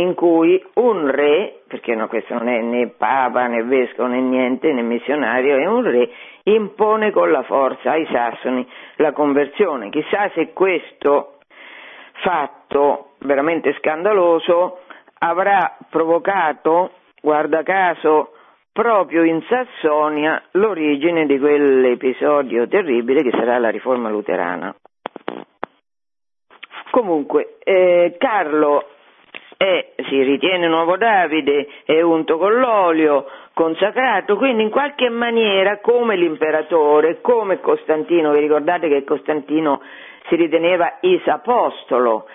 in cui un re, perché no, questo non è né papa né vescovo né niente, né missionario, è un re, impone con la forza ai sassoni la conversione. Chissà se questo fatto veramente scandaloso avrà provocato, guarda caso, proprio in Sassonia l'origine di quell'episodio terribile che sarà la riforma luterana. Comunque, eh, Carlo è, si ritiene nuovo Davide, è unto con l'olio, consacrato, quindi in qualche maniera come l'imperatore, come Costantino, vi ricordate che Costantino si riteneva isapostolo,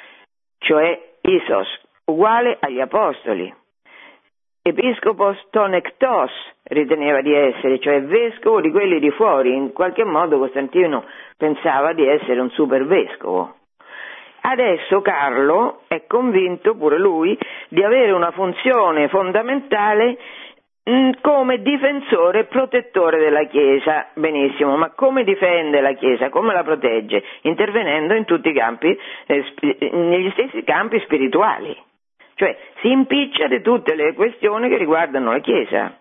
cioè isos, uguale agli apostoli. Episcopos tonectos riteneva di essere, cioè vescovo di quelli di fuori, in qualche modo Costantino pensava di essere un super vescovo. Adesso Carlo è convinto pure lui di avere una funzione fondamentale Mm, come difensore e protettore della Chiesa, benissimo, ma come difende la Chiesa, come la protegge? Intervenendo in tutti i campi, eh, negli stessi campi spirituali, cioè si impiccia di tutte le questioni che riguardano la Chiesa.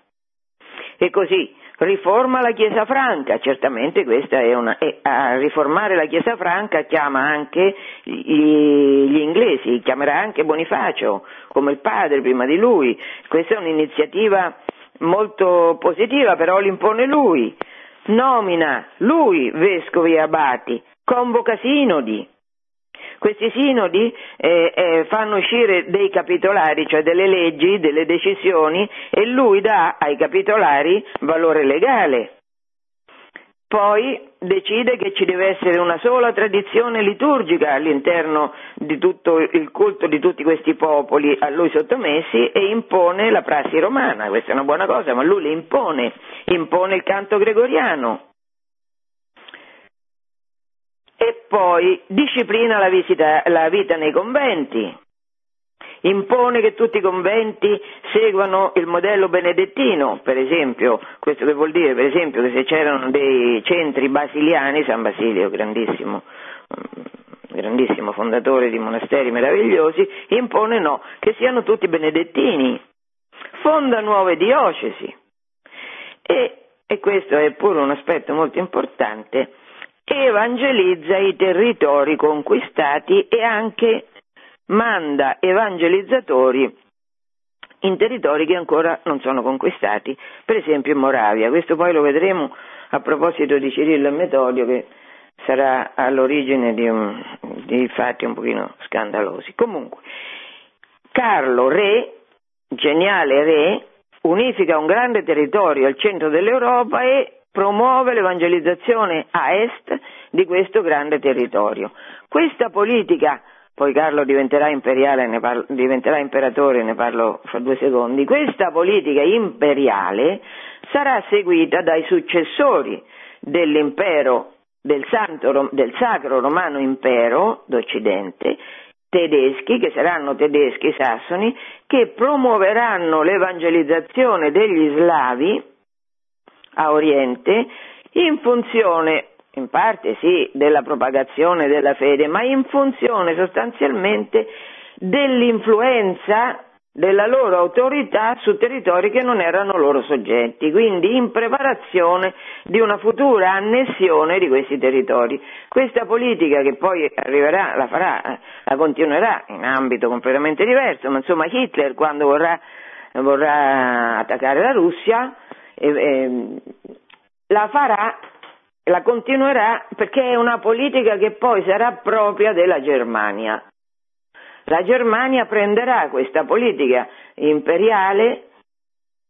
E così riforma la Chiesa franca, certamente questa è una... E a riformare la Chiesa franca chiama anche gli, gli inglesi, chiamerà anche Bonifacio come il padre prima di lui, questa è un'iniziativa molto positiva, però l'impone lui, nomina lui vescovi e abati, convoca sinodi. Questi sinodi eh, eh, fanno uscire dei capitolari, cioè delle leggi, delle decisioni, e lui dà ai capitolari valore legale. Poi decide che ci deve essere una sola tradizione liturgica all'interno di tutto il culto di tutti questi popoli a lui sottomessi e impone la prassi romana, questa è una buona cosa, ma lui le impone, impone il canto gregoriano. E poi disciplina la, visita, la vita nei conventi, impone che tutti i conventi seguano il modello benedettino, per esempio, questo che vuol dire, per esempio, che se c'erano dei centri basiliani, San Basilio, grandissimo, mm, grandissimo fondatore di monasteri meravigliosi, impone no, che siano tutti benedettini, fonda nuove diocesi. E, e questo è pure un aspetto molto importante, evangelizza i territori conquistati e anche manda evangelizzatori in territori che ancora non sono conquistati, per esempio in Moravia. Questo poi lo vedremo a proposito di Cirillo e Metodio che sarà all'origine di, un, di fatti un pochino scandalosi. Comunque, Carlo, re, geniale re, unifica un grande territorio al centro dell'Europa e promuove l'evangelizzazione a est di questo grande territorio. Questa politica poi Carlo diventerà parlo, diventerà imperatore, ne parlo fra due secondi, questa politica imperiale sarà seguita dai successori dell'impero, del, Santo, del Sacro Romano Impero d'Occidente, tedeschi, che saranno tedeschi sassoni, che promuoveranno l'evangelizzazione degli slavi a Oriente in funzione in parte sì, della propagazione della fede, ma in funzione sostanzialmente dell'influenza della loro autorità su territori che non erano loro soggetti, quindi in preparazione di una futura annessione di questi territori. Questa politica che poi arriverà, la farà, la continuerà in ambito completamente diverso, ma insomma Hitler quando vorrà, vorrà attaccare la Russia eh, la farà la continuerà perché è una politica che poi sarà propria della Germania. La Germania prenderà questa politica imperiale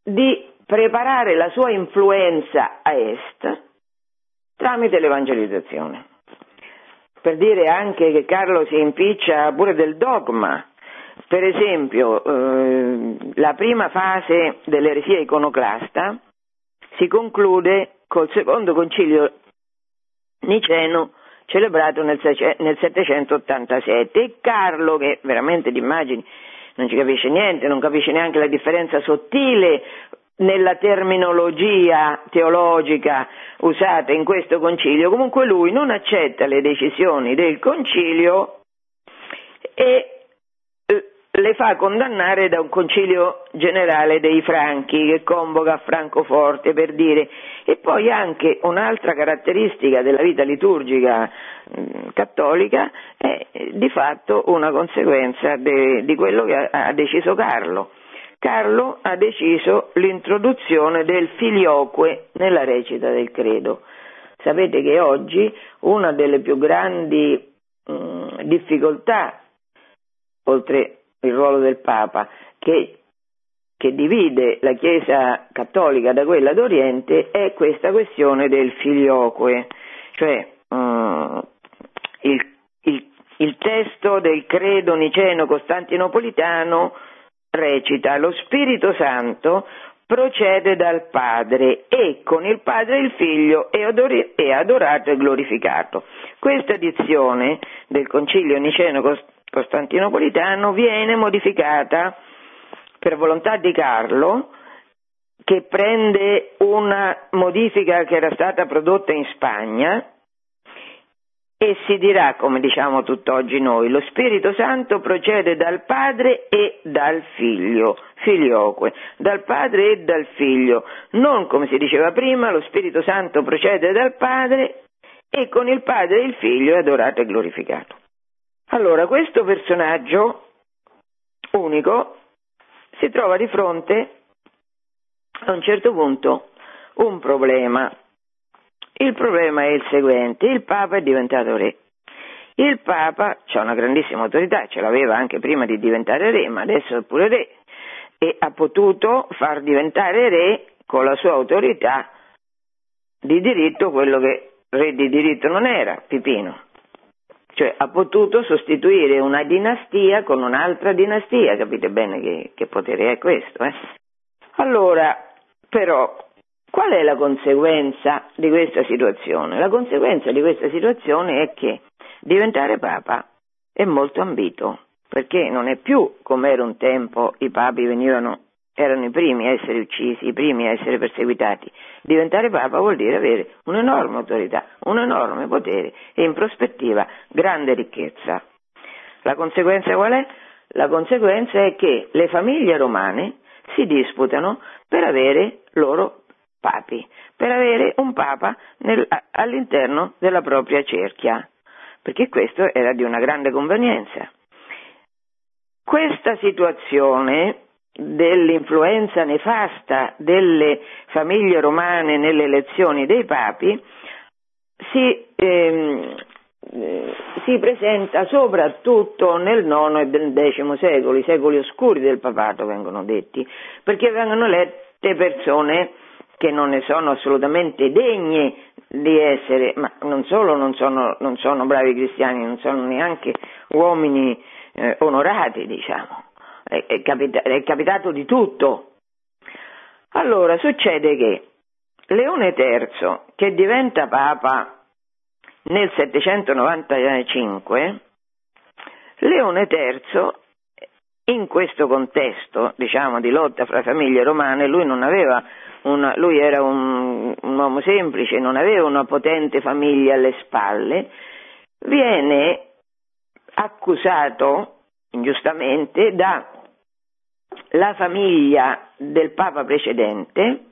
di preparare la sua influenza a est tramite l'evangelizzazione. Per dire anche che Carlo si impiccia pure del dogma. Per esempio, eh, la prima fase dell'eresia iconoclasta si conclude col secondo concilio niceno celebrato nel, 787 e Carlo, che veramente di immagini non ci capisce niente, non capisce neanche la differenza sottile nella terminologia teologica usata in questo concilio, comunque lui non accetta le decisioni del concilio e le fa condannare da un concilio generale dei Franchi che convoca a Francoforte per dire e poi anche un'altra caratteristica della vita liturgica mh, cattolica è di fatto una conseguenza de, di quello che ha, ha deciso Carlo. Carlo ha deciso l'introduzione del filioque nella recita del credo. Sapete che oggi una delle più grandi mh, difficoltà, oltre il ruolo del Papa, che, che divide la Chiesa cattolica da quella d'Oriente, è questa questione del filioque, cioè um, il, il, il testo del credo niceno costantinopolitano recita lo Spirito Santo procede dal Padre e con il Padre il Figlio è, adorato e glorificato. Questa edizione del Concilio Niceno costantinopolitano viene modificata per volontà di Carlo che prende una modifica che era stata prodotta in Spagna e si dirà, come diciamo tutt'oggi noi, lo Spirito Santo procede dal Padre e dal Figlio, filioque, dal Padre e dal Figlio, non come si diceva prima, lo Spirito Santo procede dal Padre e con il Padre e il Figlio è adorato e glorificato. Allora, questo personaggio unico si trova di fronte a un certo punto un problema. Il problema è il seguente, il Papa è diventato re. Il Papa ha una grandissima autorità, ce l'aveva anche prima di diventare re, ma adesso è pure re e ha potuto far diventare re con la sua autorità di diritto quello che re di diritto non era, Pipino. Cioè ha potuto sostituire una dinastia con un'altra dinastia, capite bene che, che potere è questo? Eh? Allora, però, qual è la conseguenza di questa situazione? La conseguenza di questa situazione è che diventare papa è molto ambito, perché non è più come era un tempo, i papi venivano erano i primi a essere uccisi, i primi a essere perseguitati. Diventare Papa vuol dire avere un'enorme autorità, un enorme potere e in prospettiva grande ricchezza. La conseguenza qual è? La conseguenza è che le famiglie romane si disputano per avere loro papi, per avere un papa nel, all'interno della propria cerchia, perché questo era di una grande convenienza. Questa situazione dell'influenza nefasta delle famiglie romane nelle elezioni dei papi si, ehm, eh, si presenta soprattutto nel IX e X secolo, i secoli oscuri del papato vengono detti, perché vengono elette persone che non ne sono assolutamente degne di essere, ma non solo non sono, non sono bravi cristiani, non sono neanche uomini eh, onorati, diciamo è, è, capita- è capitato di tutto. Allora succede che Leone III, che diventa Papa nel 795, Leone III, in questo contesto, diciamo, di lotta fra famiglie romane, lui, una, lui era un, un, uomo semplice, non aveva una potente famiglia alle spalle, viene accusato ingiustamente da la famiglia del Papa precedente,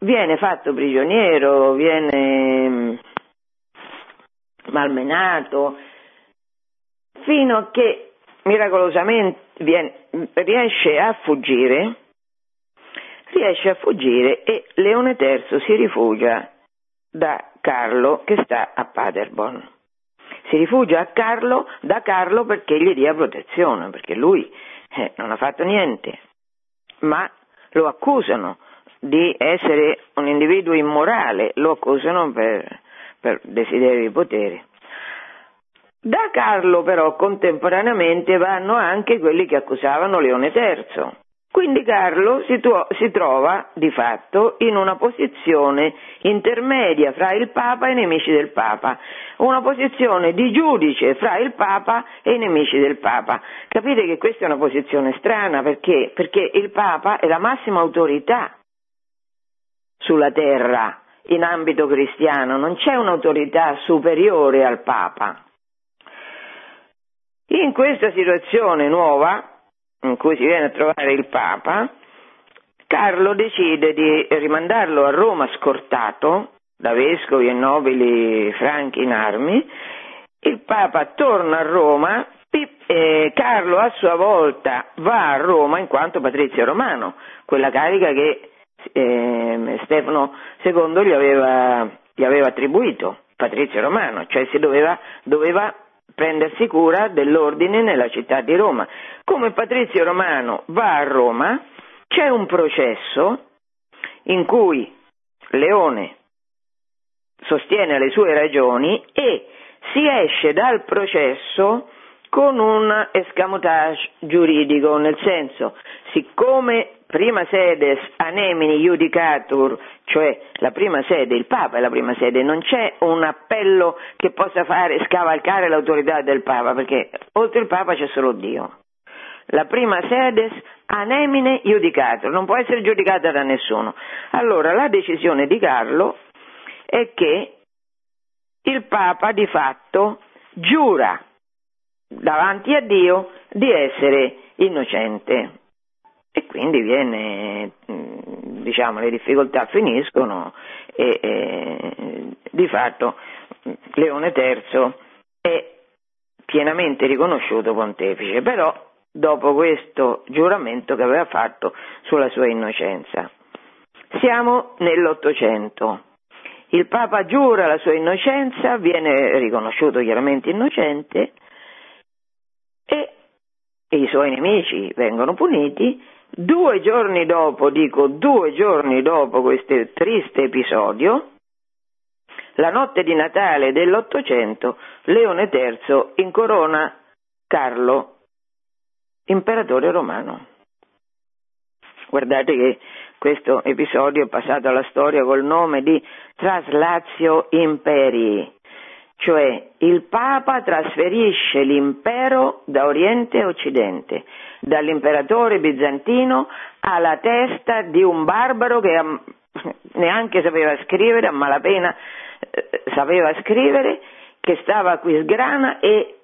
viene fatto prigioniero, viene mm, malmenato, fino a che miracolosamente viene, riesce a fuggire, riesce a fuggire e Leone III si rifugia da Carlo che sta a Paderborn. Si rifugia Carlo, da Carlo perché gli dia protezione, perché lui eh, non ha fatto niente, ma lo accusano di essere un individuo immorale, lo accusano per, per desiderio di potere. Da Carlo però contemporaneamente vanno anche quelli che accusavano Leone III. Quindi Carlo si, tuo, si, trova di fatto in una posizione intermedia fra il Papa e i nemici del Papa, una posizione di giudice fra il Papa e i nemici del Papa. Capite che questa è una posizione strana perché? Perché il Papa è la massima autorità sulla terra in ambito cristiano, non c'è un'autorità superiore al Papa. In questa situazione nuova, in cui si viene a trovare il Papa, Carlo decide di rimandarlo a Roma scortato da vescovi e nobili franchi in armi. Il Papa torna a Roma, Carlo a sua volta va a Roma in quanto patrizio romano, quella carica che eh, Stefano II gli aveva, gli aveva, attribuito, patrizio romano, cioè si doveva, doveva prendersi cura dell'ordine nella città di Roma. Come Patrizio Romano va a Roma, c'è un processo in cui Leone sostiene le sue ragioni e si esce dal processo con un escamotage giuridico, nel senso, siccome prima sedes anemini judicatur, cioè la prima sede, il Papa è la prima sede, non c'è un appello che possa fare scavalcare l'autorità del Papa, perché oltre il Papa c'è solo Dio. La prima sedes anemine judicatur, non può essere giudicata da nessuno. Allora la decisione di Carlo è che il Papa di fatto giura davanti a Dio di essere innocente quindi viene, mm, diciamo, le difficoltà finiscono e, e di fatto Leone III è pienamente riconosciuto pontefice, però dopo questo giuramento che aveva fatto sulla sua innocenza. Siamo nell'Ottocento. Il Papa giura la sua innocenza, viene riconosciuto chiaramente innocente e, e i suoi nemici vengono puniti Due giorni dopo, dico due giorni dopo questo triste episodio, la notte di Natale dell'Ottocento, Leone III incorona Carlo, imperatore romano. Guardate che questo episodio è passato alla storia col nome di Traslatio Imperii, cioè il Papa trasferisce l'impero da Oriente a Occidente, dall'imperatore bizantino alla testa di un barbaro che neanche sapeva scrivere, a malapena eh, sapeva scrivere, che stava qui sgrana e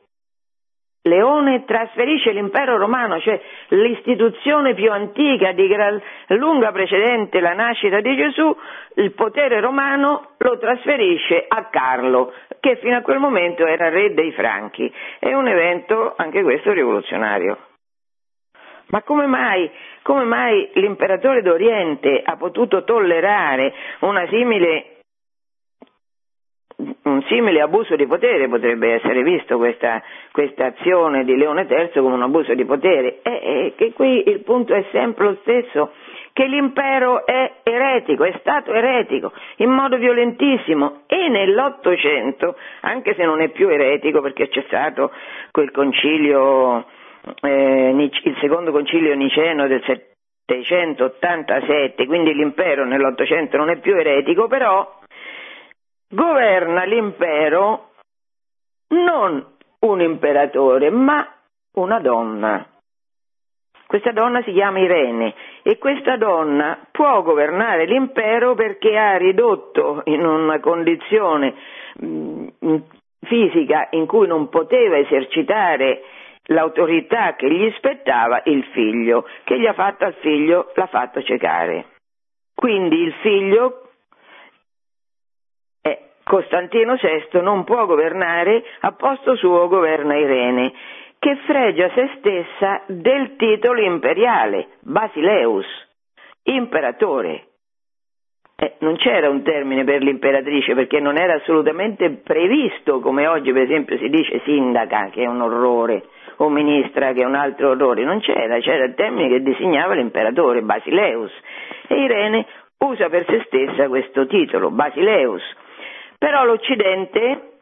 Leone trasferisce l'impero romano, cioè l'istituzione più antica di gran lunga precedente la nascita di Gesù, il potere romano lo trasferisce a Carlo, che fino a quel momento era re dei Franchi. È un evento anche questo rivoluzionario. Ma come mai, come mai l'imperatore d'Oriente ha potuto tollerare una simile un simile abuso di potere potrebbe essere visto questa, questa azione di Leone III come un abuso di potere. E, che qui il punto è sempre lo stesso che l'impero è eretico, è stato eretico in modo violentissimo e nell'Ottocento, anche se non è più eretico perché c'è stato quel concilio, eh, il secondo concilio niceno del 787, quindi l'impero nell'Ottocento non è più eretico, però governa l'impero non un imperatore, ma una donna. Questa donna si chiama Irene e questa donna può governare l'impero perché ha ridotto in una condizione mm, fisica in cui non poteva esercitare l'autorità che gli spettava il figlio, che gli ha fatto al figlio, l'ha fatto cecare. Quindi il figlio Costantino VI non può governare, a posto suo governa Irene, che fregia se stessa del titolo imperiale, Basileus, imperatore. Eh, non c'era un termine per l'imperatrice perché non era assolutamente previsto, come oggi per esempio si dice sindaca, che è un orrore, o ministra che è un altro orrore, non c'era, c'era il termine che designava l'imperatore Basileus e Irene usa per se stessa questo titolo, Basileus. Però l'Occidente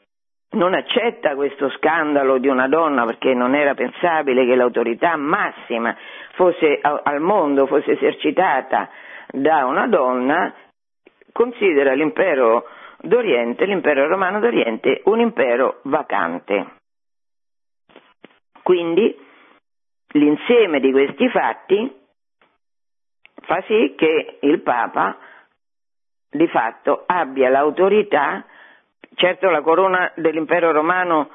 non accetta questo scandalo di una donna perché non era pensabile che l'autorità massima fosse, al mondo fosse esercitata da una donna, considera l'impero d'Oriente, l'impero romano d'Oriente, un impero vacante. Quindi l'insieme di questi fatti fa sì che il Papa di fatto abbia l'autorità, certo la corona dell'impero romano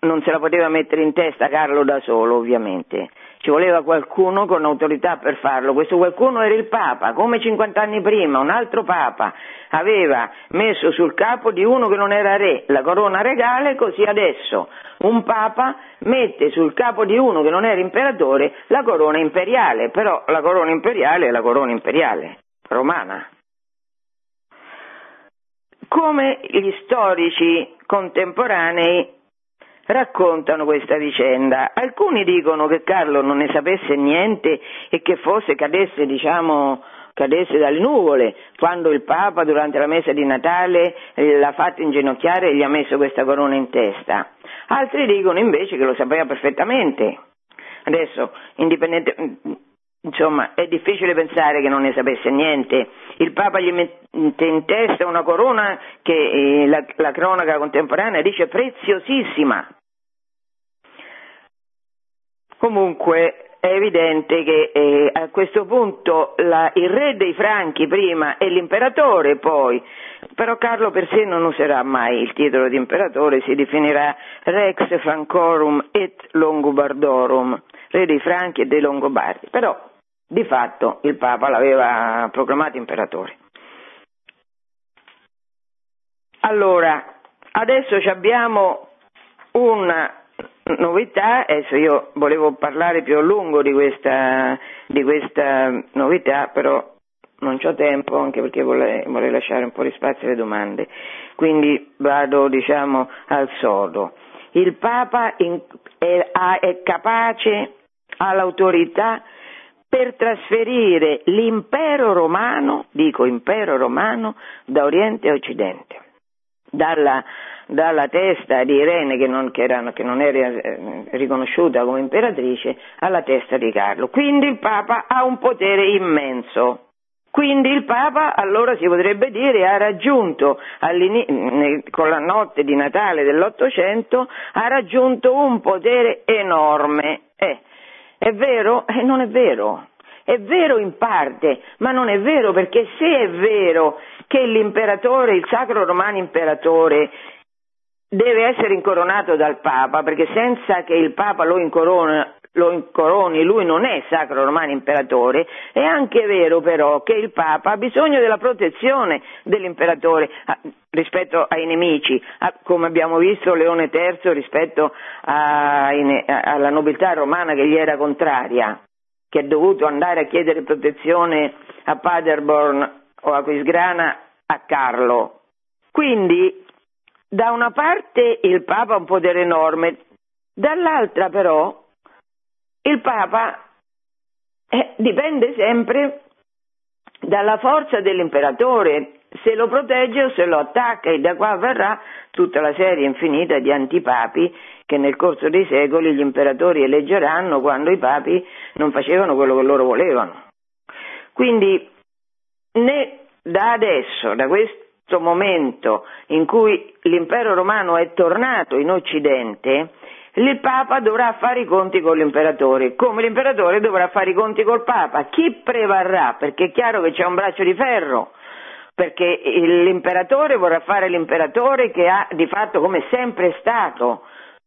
non se la poteva mettere in testa Carlo da solo ovviamente, ci voleva qualcuno con autorità per farlo, questo qualcuno era il Papa, come 50 anni prima un altro Papa. Aveva messo sul capo di uno che non era re la corona regale, così adesso. Un Papa mette sul capo di uno che non era imperatore la corona imperiale, però la corona imperiale è la corona imperiale romana. Come gli storici contemporanei raccontano questa vicenda. Alcuni dicono che Carlo non ne sapesse niente e che fosse cadesse, diciamo, cadesse dalle nuvole quando il Papa durante la messa di Natale l'ha fatto inginocchiare e gli ha messo questa corona in testa. Altri dicono invece che lo sapeva perfettamente. Adesso, indipendente, insomma, è difficile pensare che non ne sapesse niente. Il Papa gli mette in testa una corona che eh, la, la cronaca contemporanea dice preziosissima. Comunque è evidente che eh, a questo punto la, il re dei Franchi prima e l'imperatore poi, però Carlo per sé non userà mai il titolo di imperatore, si definirà Rex Francorum et Longobardorum, re dei Franchi e dei Longobardi, però di fatto il Papa l'aveva proclamato imperatore. Allora, adesso abbiamo una novità, adesso io volevo parlare più a lungo di questa, di questa novità, però non ho tempo anche perché vorrei, vorrei, lasciare un po' di spazio alle domande, quindi vado diciamo al sodo. Il Papa in, è, è capace, ha l'autorità per trasferire l'impero romano, dico impero romano, da Oriente a Occidente, dalla dalla testa di Irene che non, che era, che non era eh, riconosciuta come imperatrice alla testa di Carlo. Quindi il Papa ha un potere immenso. Quindi il Papa, allora si potrebbe dire, ha raggiunto con la notte di Natale dell'Ottocento, ha raggiunto un potere enorme. Eh, è vero? Eh, non è vero. È vero in parte, ma non è vero perché se è vero che l'imperatore, il sacro romano imperatore, deve essere incoronato dal Papa, perché senza che il Papa lo, incorona, lo incoroni, lui non è sacro romano imperatore, è anche vero però che il Papa ha bisogno della protezione dell'imperatore ah, rispetto ai nemici, ah, come abbiamo visto Leone III rispetto a, alla nobiltà romana che gli era contraria, che è dovuto andare a chiedere protezione a Paderborn o a Quisgrana a Carlo. Quindi da una parte il Papa ha un potere enorme, dall'altra però il Papa eh, dipende sempre dalla forza dell'imperatore, se lo protegge o se lo attacca e da qua verrà tutta la serie infinita di antipapi che nel corso dei secoli gli imperatori eleggeranno quando i papi non facevano quello che loro volevano. Quindi né da adesso, da questo momento in cui l'impero romano è tornato in Occidente, il Papa dovrà fare i conti con l'imperatore, come l'imperatore dovrà fare i conti col Papa. Chi prevarrà? Perché è chiaro che c'è un braccio di ferro, perché l'imperatore vorrà fare l'imperatore che ha di fatto come sempre stato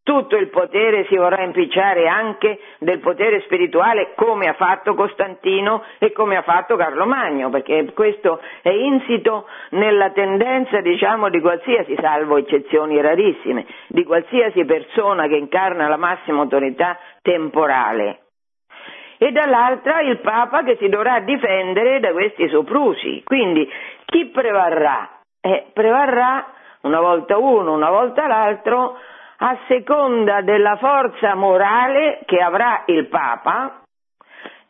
tutto il potere si vorrà impicciare anche del potere spirituale come ha fatto Costantino e come ha fatto Carlo Magno, perché questo è insito nella tendenza diciamo di qualsiasi, salvo eccezioni rarissime, di qualsiasi persona che incarna la massima autorità temporale. E dall'altra il Papa che si dovrà difendere da questi soprusi. Quindi chi prevarrà? Eh, prevarrà una volta uno, una volta l'altro, a seconda della forza morale che avrà il Papa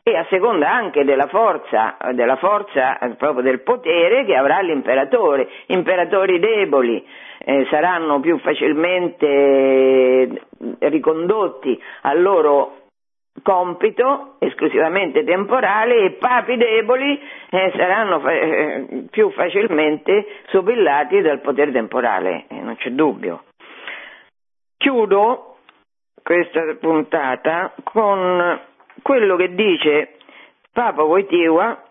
e a seconda anche della forza, della forza proprio del potere che avrà l'imperatore. Imperatori deboli eh, saranno più facilmente eh, ricondotti al loro compito esclusivamente temporale e papi deboli eh, saranno fa- eh, più facilmente sobillati dal potere temporale, eh, non c'è dubbio. Chiudo questa puntata con quello che dice Papa Wojtyła,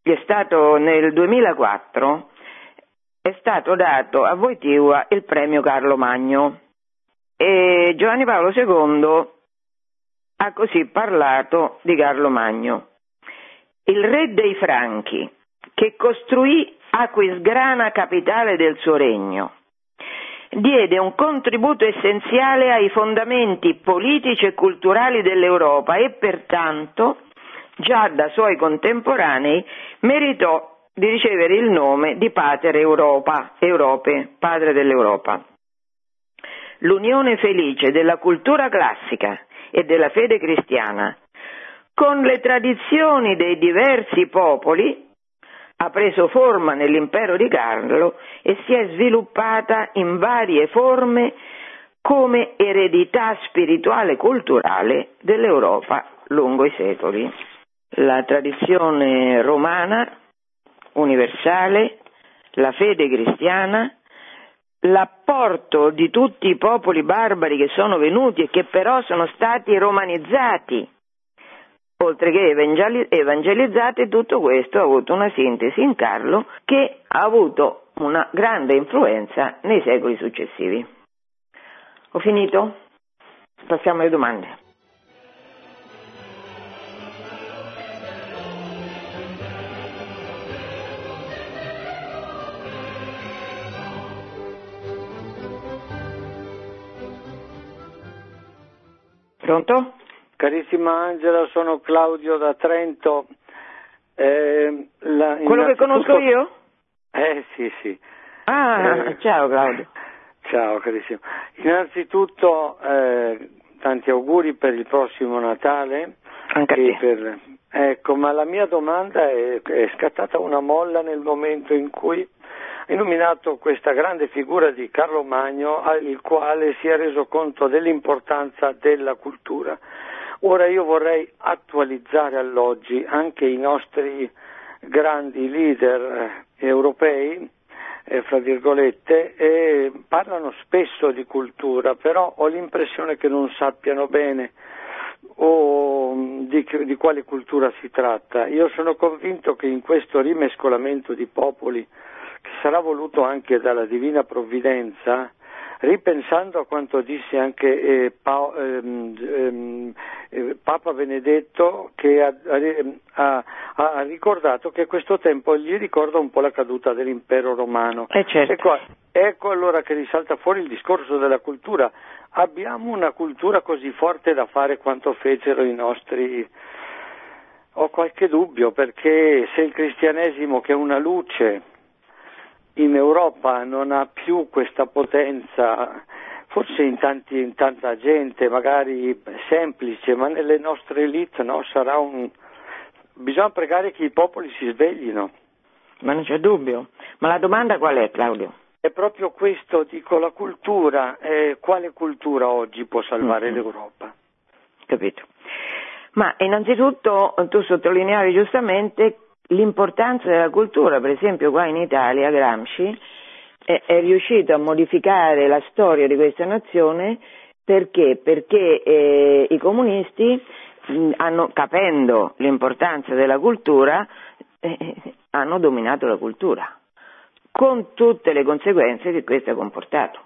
che è stato nel 2004, è stato dato a Wojtyła il premio Carlo Magno e Giovanni Paolo II ha così parlato di Carlo Magno. Il re dei Franchi, che costruì Aquisgrana capitale del suo regno, diede un contributo essenziale ai fondamenti politici e culturali dell'Europa e pertanto, già da suoi contemporanei, meritò di ricevere il nome di Pater Europa, Europe, padre dell'Europa. L'unione felice della cultura classica e della fede cristiana con le tradizioni dei diversi popoli ha preso forma nell'impero di Carlo e si è sviluppata in varie forme come eredità spirituale e culturale dell'Europa lungo i secoli. La tradizione romana universale, la fede cristiana, l'apporto di tutti i popoli barbari che sono venuti e che però sono stati romanizzati oltre che evangelizzate, tutto questo ha avuto una sintesi in Carlo che ha avuto una grande influenza nei secoli successivi. Ho finito? Passiamo alle domande. Pronto?
Carissima Angela, sono Claudio da Trento.
Eh, la, Quello che conosco io?
Eh sì, sì.
Ah, eh, ciao Claudio.
Ciao carissimo. Innanzitutto eh, tanti auguri per il prossimo Natale.
Anche a te.
Per... Ecco, ma la mia domanda è, è scattata una molla nel momento in cui ha nominato questa grande figura di Carlo Magno, il quale si è reso conto dell'importanza della cultura. Ora io vorrei attualizzare all'oggi anche i nostri grandi leader eh, europei, eh, fra virgolette, e parlano spesso di cultura, però ho l'impressione che non sappiano bene o mm, di, di quale cultura si tratta. Io sono convinto che in questo rimescolamento di popoli, che sarà voluto anche dalla divina provvidenza, ripensando a quanto disse anche eh, pa- ehm, ehm, eh, Papa Benedetto che ha, ha, ha, ricordato che questo tempo gli ricorda un po' la caduta dell'impero romano.
Eh certo.
ecco, ecco allora che risalta fuori il discorso della cultura. Abbiamo una cultura così forte da fare quanto fecero i nostri ho qualche dubbio perché se il cristianesimo che è una luce in Europa non ha più questa potenza, forse in, tanti, in tanta gente, magari semplice, ma nelle nostre elite no, sarà un... bisogna pregare che i popoli si sveglino.
Ma non c'è dubbio. Ma la domanda qual è, Claudio?
È proprio questo, dico, la cultura, eh, quale cultura oggi può salvare mm-hmm. l'Europa?
Capito. Ma innanzitutto tu sottolineavi giustamente l'importanza della cultura, per esempio qua in Italia Gramsci è, è riuscito a modificare la storia di questa nazione perché? Perché eh, i comunisti mh, hanno, capendo l'importanza della cultura, eh, hanno dominato la cultura, con tutte le conseguenze che questo ha comportato.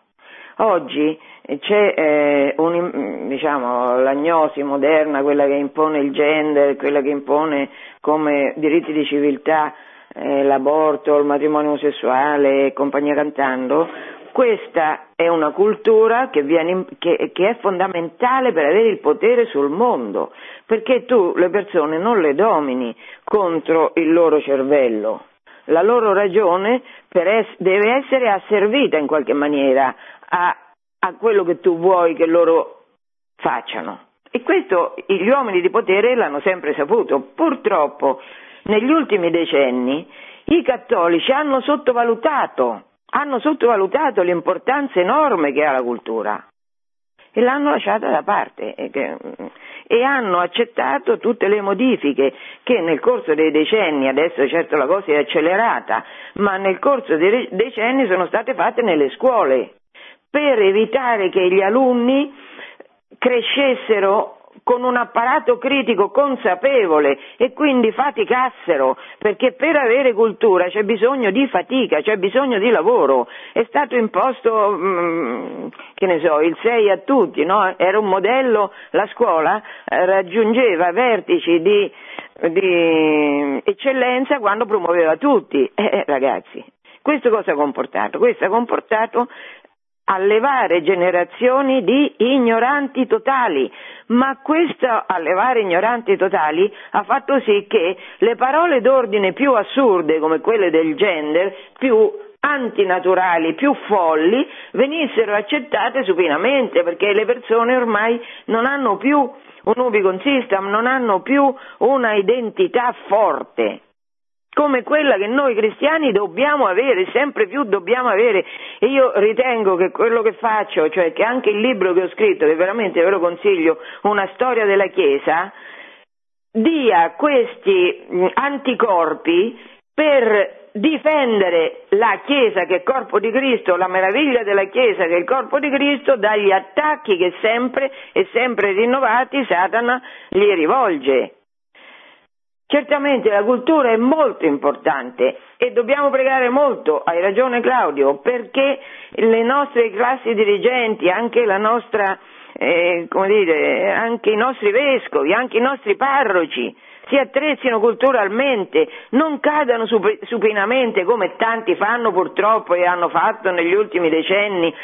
Oggi c'è eh, un, diciamo, l'agnosi moderna, quella che impone il gender, quella che impone come diritti di civiltà eh, l'aborto, il matrimonio omosessuale e compagnia cantando, questa è una cultura che, viene, che, che, è fondamentale per avere il potere sul mondo, perché tu le persone non le domini contro il loro cervello, la loro ragione es- deve essere asservita in qualche maniera a a quello che tu vuoi che loro facciano. E questo gli uomini di potere l'hanno sempre saputo. Purtroppo negli ultimi decenni i cattolici hanno sottovalutato, hanno sottovalutato l'importanza enorme che ha la cultura e l'hanno lasciata da parte e, che, e, hanno accettato tutte le modifiche che nel corso dei decenni, adesso certo la cosa è accelerata, ma nel corso dei decenni sono state fatte nelle scuole per evitare che gli alunni crescessero con un apparato critico consapevole e quindi faticassero, perché per avere cultura c'è bisogno di fatica, c'è bisogno di lavoro. È stato imposto, mm, che ne so, il 6 a tutti, no? Era un modello, la scuola eh, raggiungeva vertici di, di, eccellenza quando promuoveva tutti. Eh, eh ragazzi, questo cosa ha comportato? Questo ha comportato allevare generazioni di ignoranti totali, ma questo allevare ignoranti totali ha fatto sì che le parole d'ordine più assurde come quelle del gender, più antinaturali, più folli, venissero accettate supinamente perché le persone ormai non hanno più un ubicon system, non hanno più una identità forte come quella che noi cristiani dobbiamo avere, sempre più dobbiamo avere. E io ritengo che quello che faccio, cioè che anche il libro che ho scritto, che veramente ve lo consiglio, una storia della Chiesa, dia questi anticorpi per difendere la Chiesa che è corpo di Cristo, la meraviglia della Chiesa che è il corpo di Cristo dagli attacchi che sempre e sempre rinnovati Satana gli rivolge. Certamente la cultura è molto importante e dobbiamo pregare molto, hai ragione Claudio, perché le nostre classi dirigenti, anche nostra, eh, dire, anche i nostri vescovi, anche i nostri parroci, si attrezzino culturalmente, non cadano supinamente come tanti fanno purtroppo e hanno fatto negli ultimi decenni,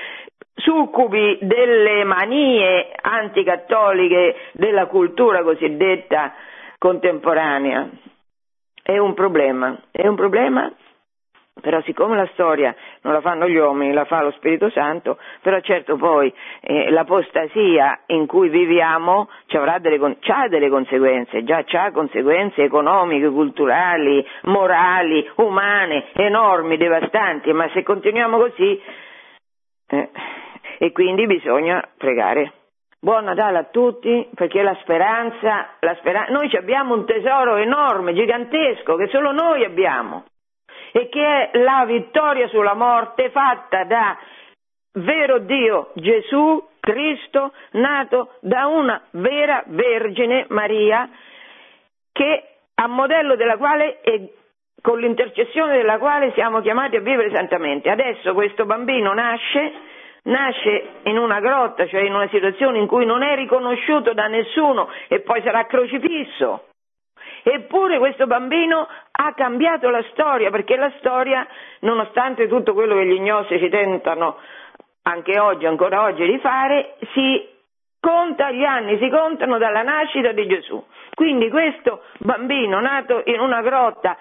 succubi delle manie anticattoliche della cultura cosiddetta contemporanea. È un problema, è un problema però siccome la storia non la fanno gli uomini, la fa lo Spirito Santo, però certo poi eh, l'apostasia in cui viviamo ha delle, delle, conseguenze, già ha conseguenze economiche, culturali, morali, umane, enormi, devastanti, ma se continuiamo così, eh, e quindi bisogna pregare. Buon Natale a tutti, perché la speranza, la speranza, noi abbiamo un tesoro enorme, gigantesco, che solo noi abbiamo, e che è la vittoria sulla morte fatta da vero Dio Gesù Cristo, nato da una vera Vergine Maria, che a modello della quale e con l'intercessione della quale siamo chiamati a vivere santamente. Adesso questo bambino nasce nasce in una grotta, cioè in una situazione in cui non è riconosciuto da nessuno e poi sarà crocifisso. Eppure questo bambino ha cambiato la storia, perché la storia, nonostante tutto quello che gli gnostici tentano anche oggi, ancora oggi, di fare, si conta gli anni, si contano dalla nascita di Gesù. Quindi questo bambino nato in una grotta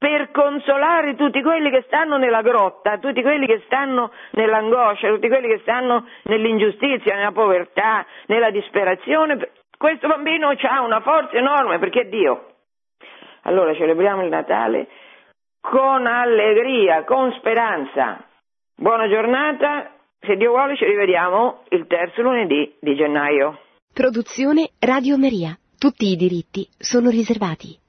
per consolare tutti quelli che stanno nella grotta, tutti quelli che stanno nell'angoscia, tutti quelli che stanno nell'ingiustizia, nella povertà, nella disperazione. Questo bambino ha una forza enorme perché è Dio. Allora celebriamo il Natale con allegria, con speranza. Buona giornata, se Dio vuole ci rivediamo il terzo lunedì di gennaio.
Produzione Radio Maria. Tutti i diritti sono riservati.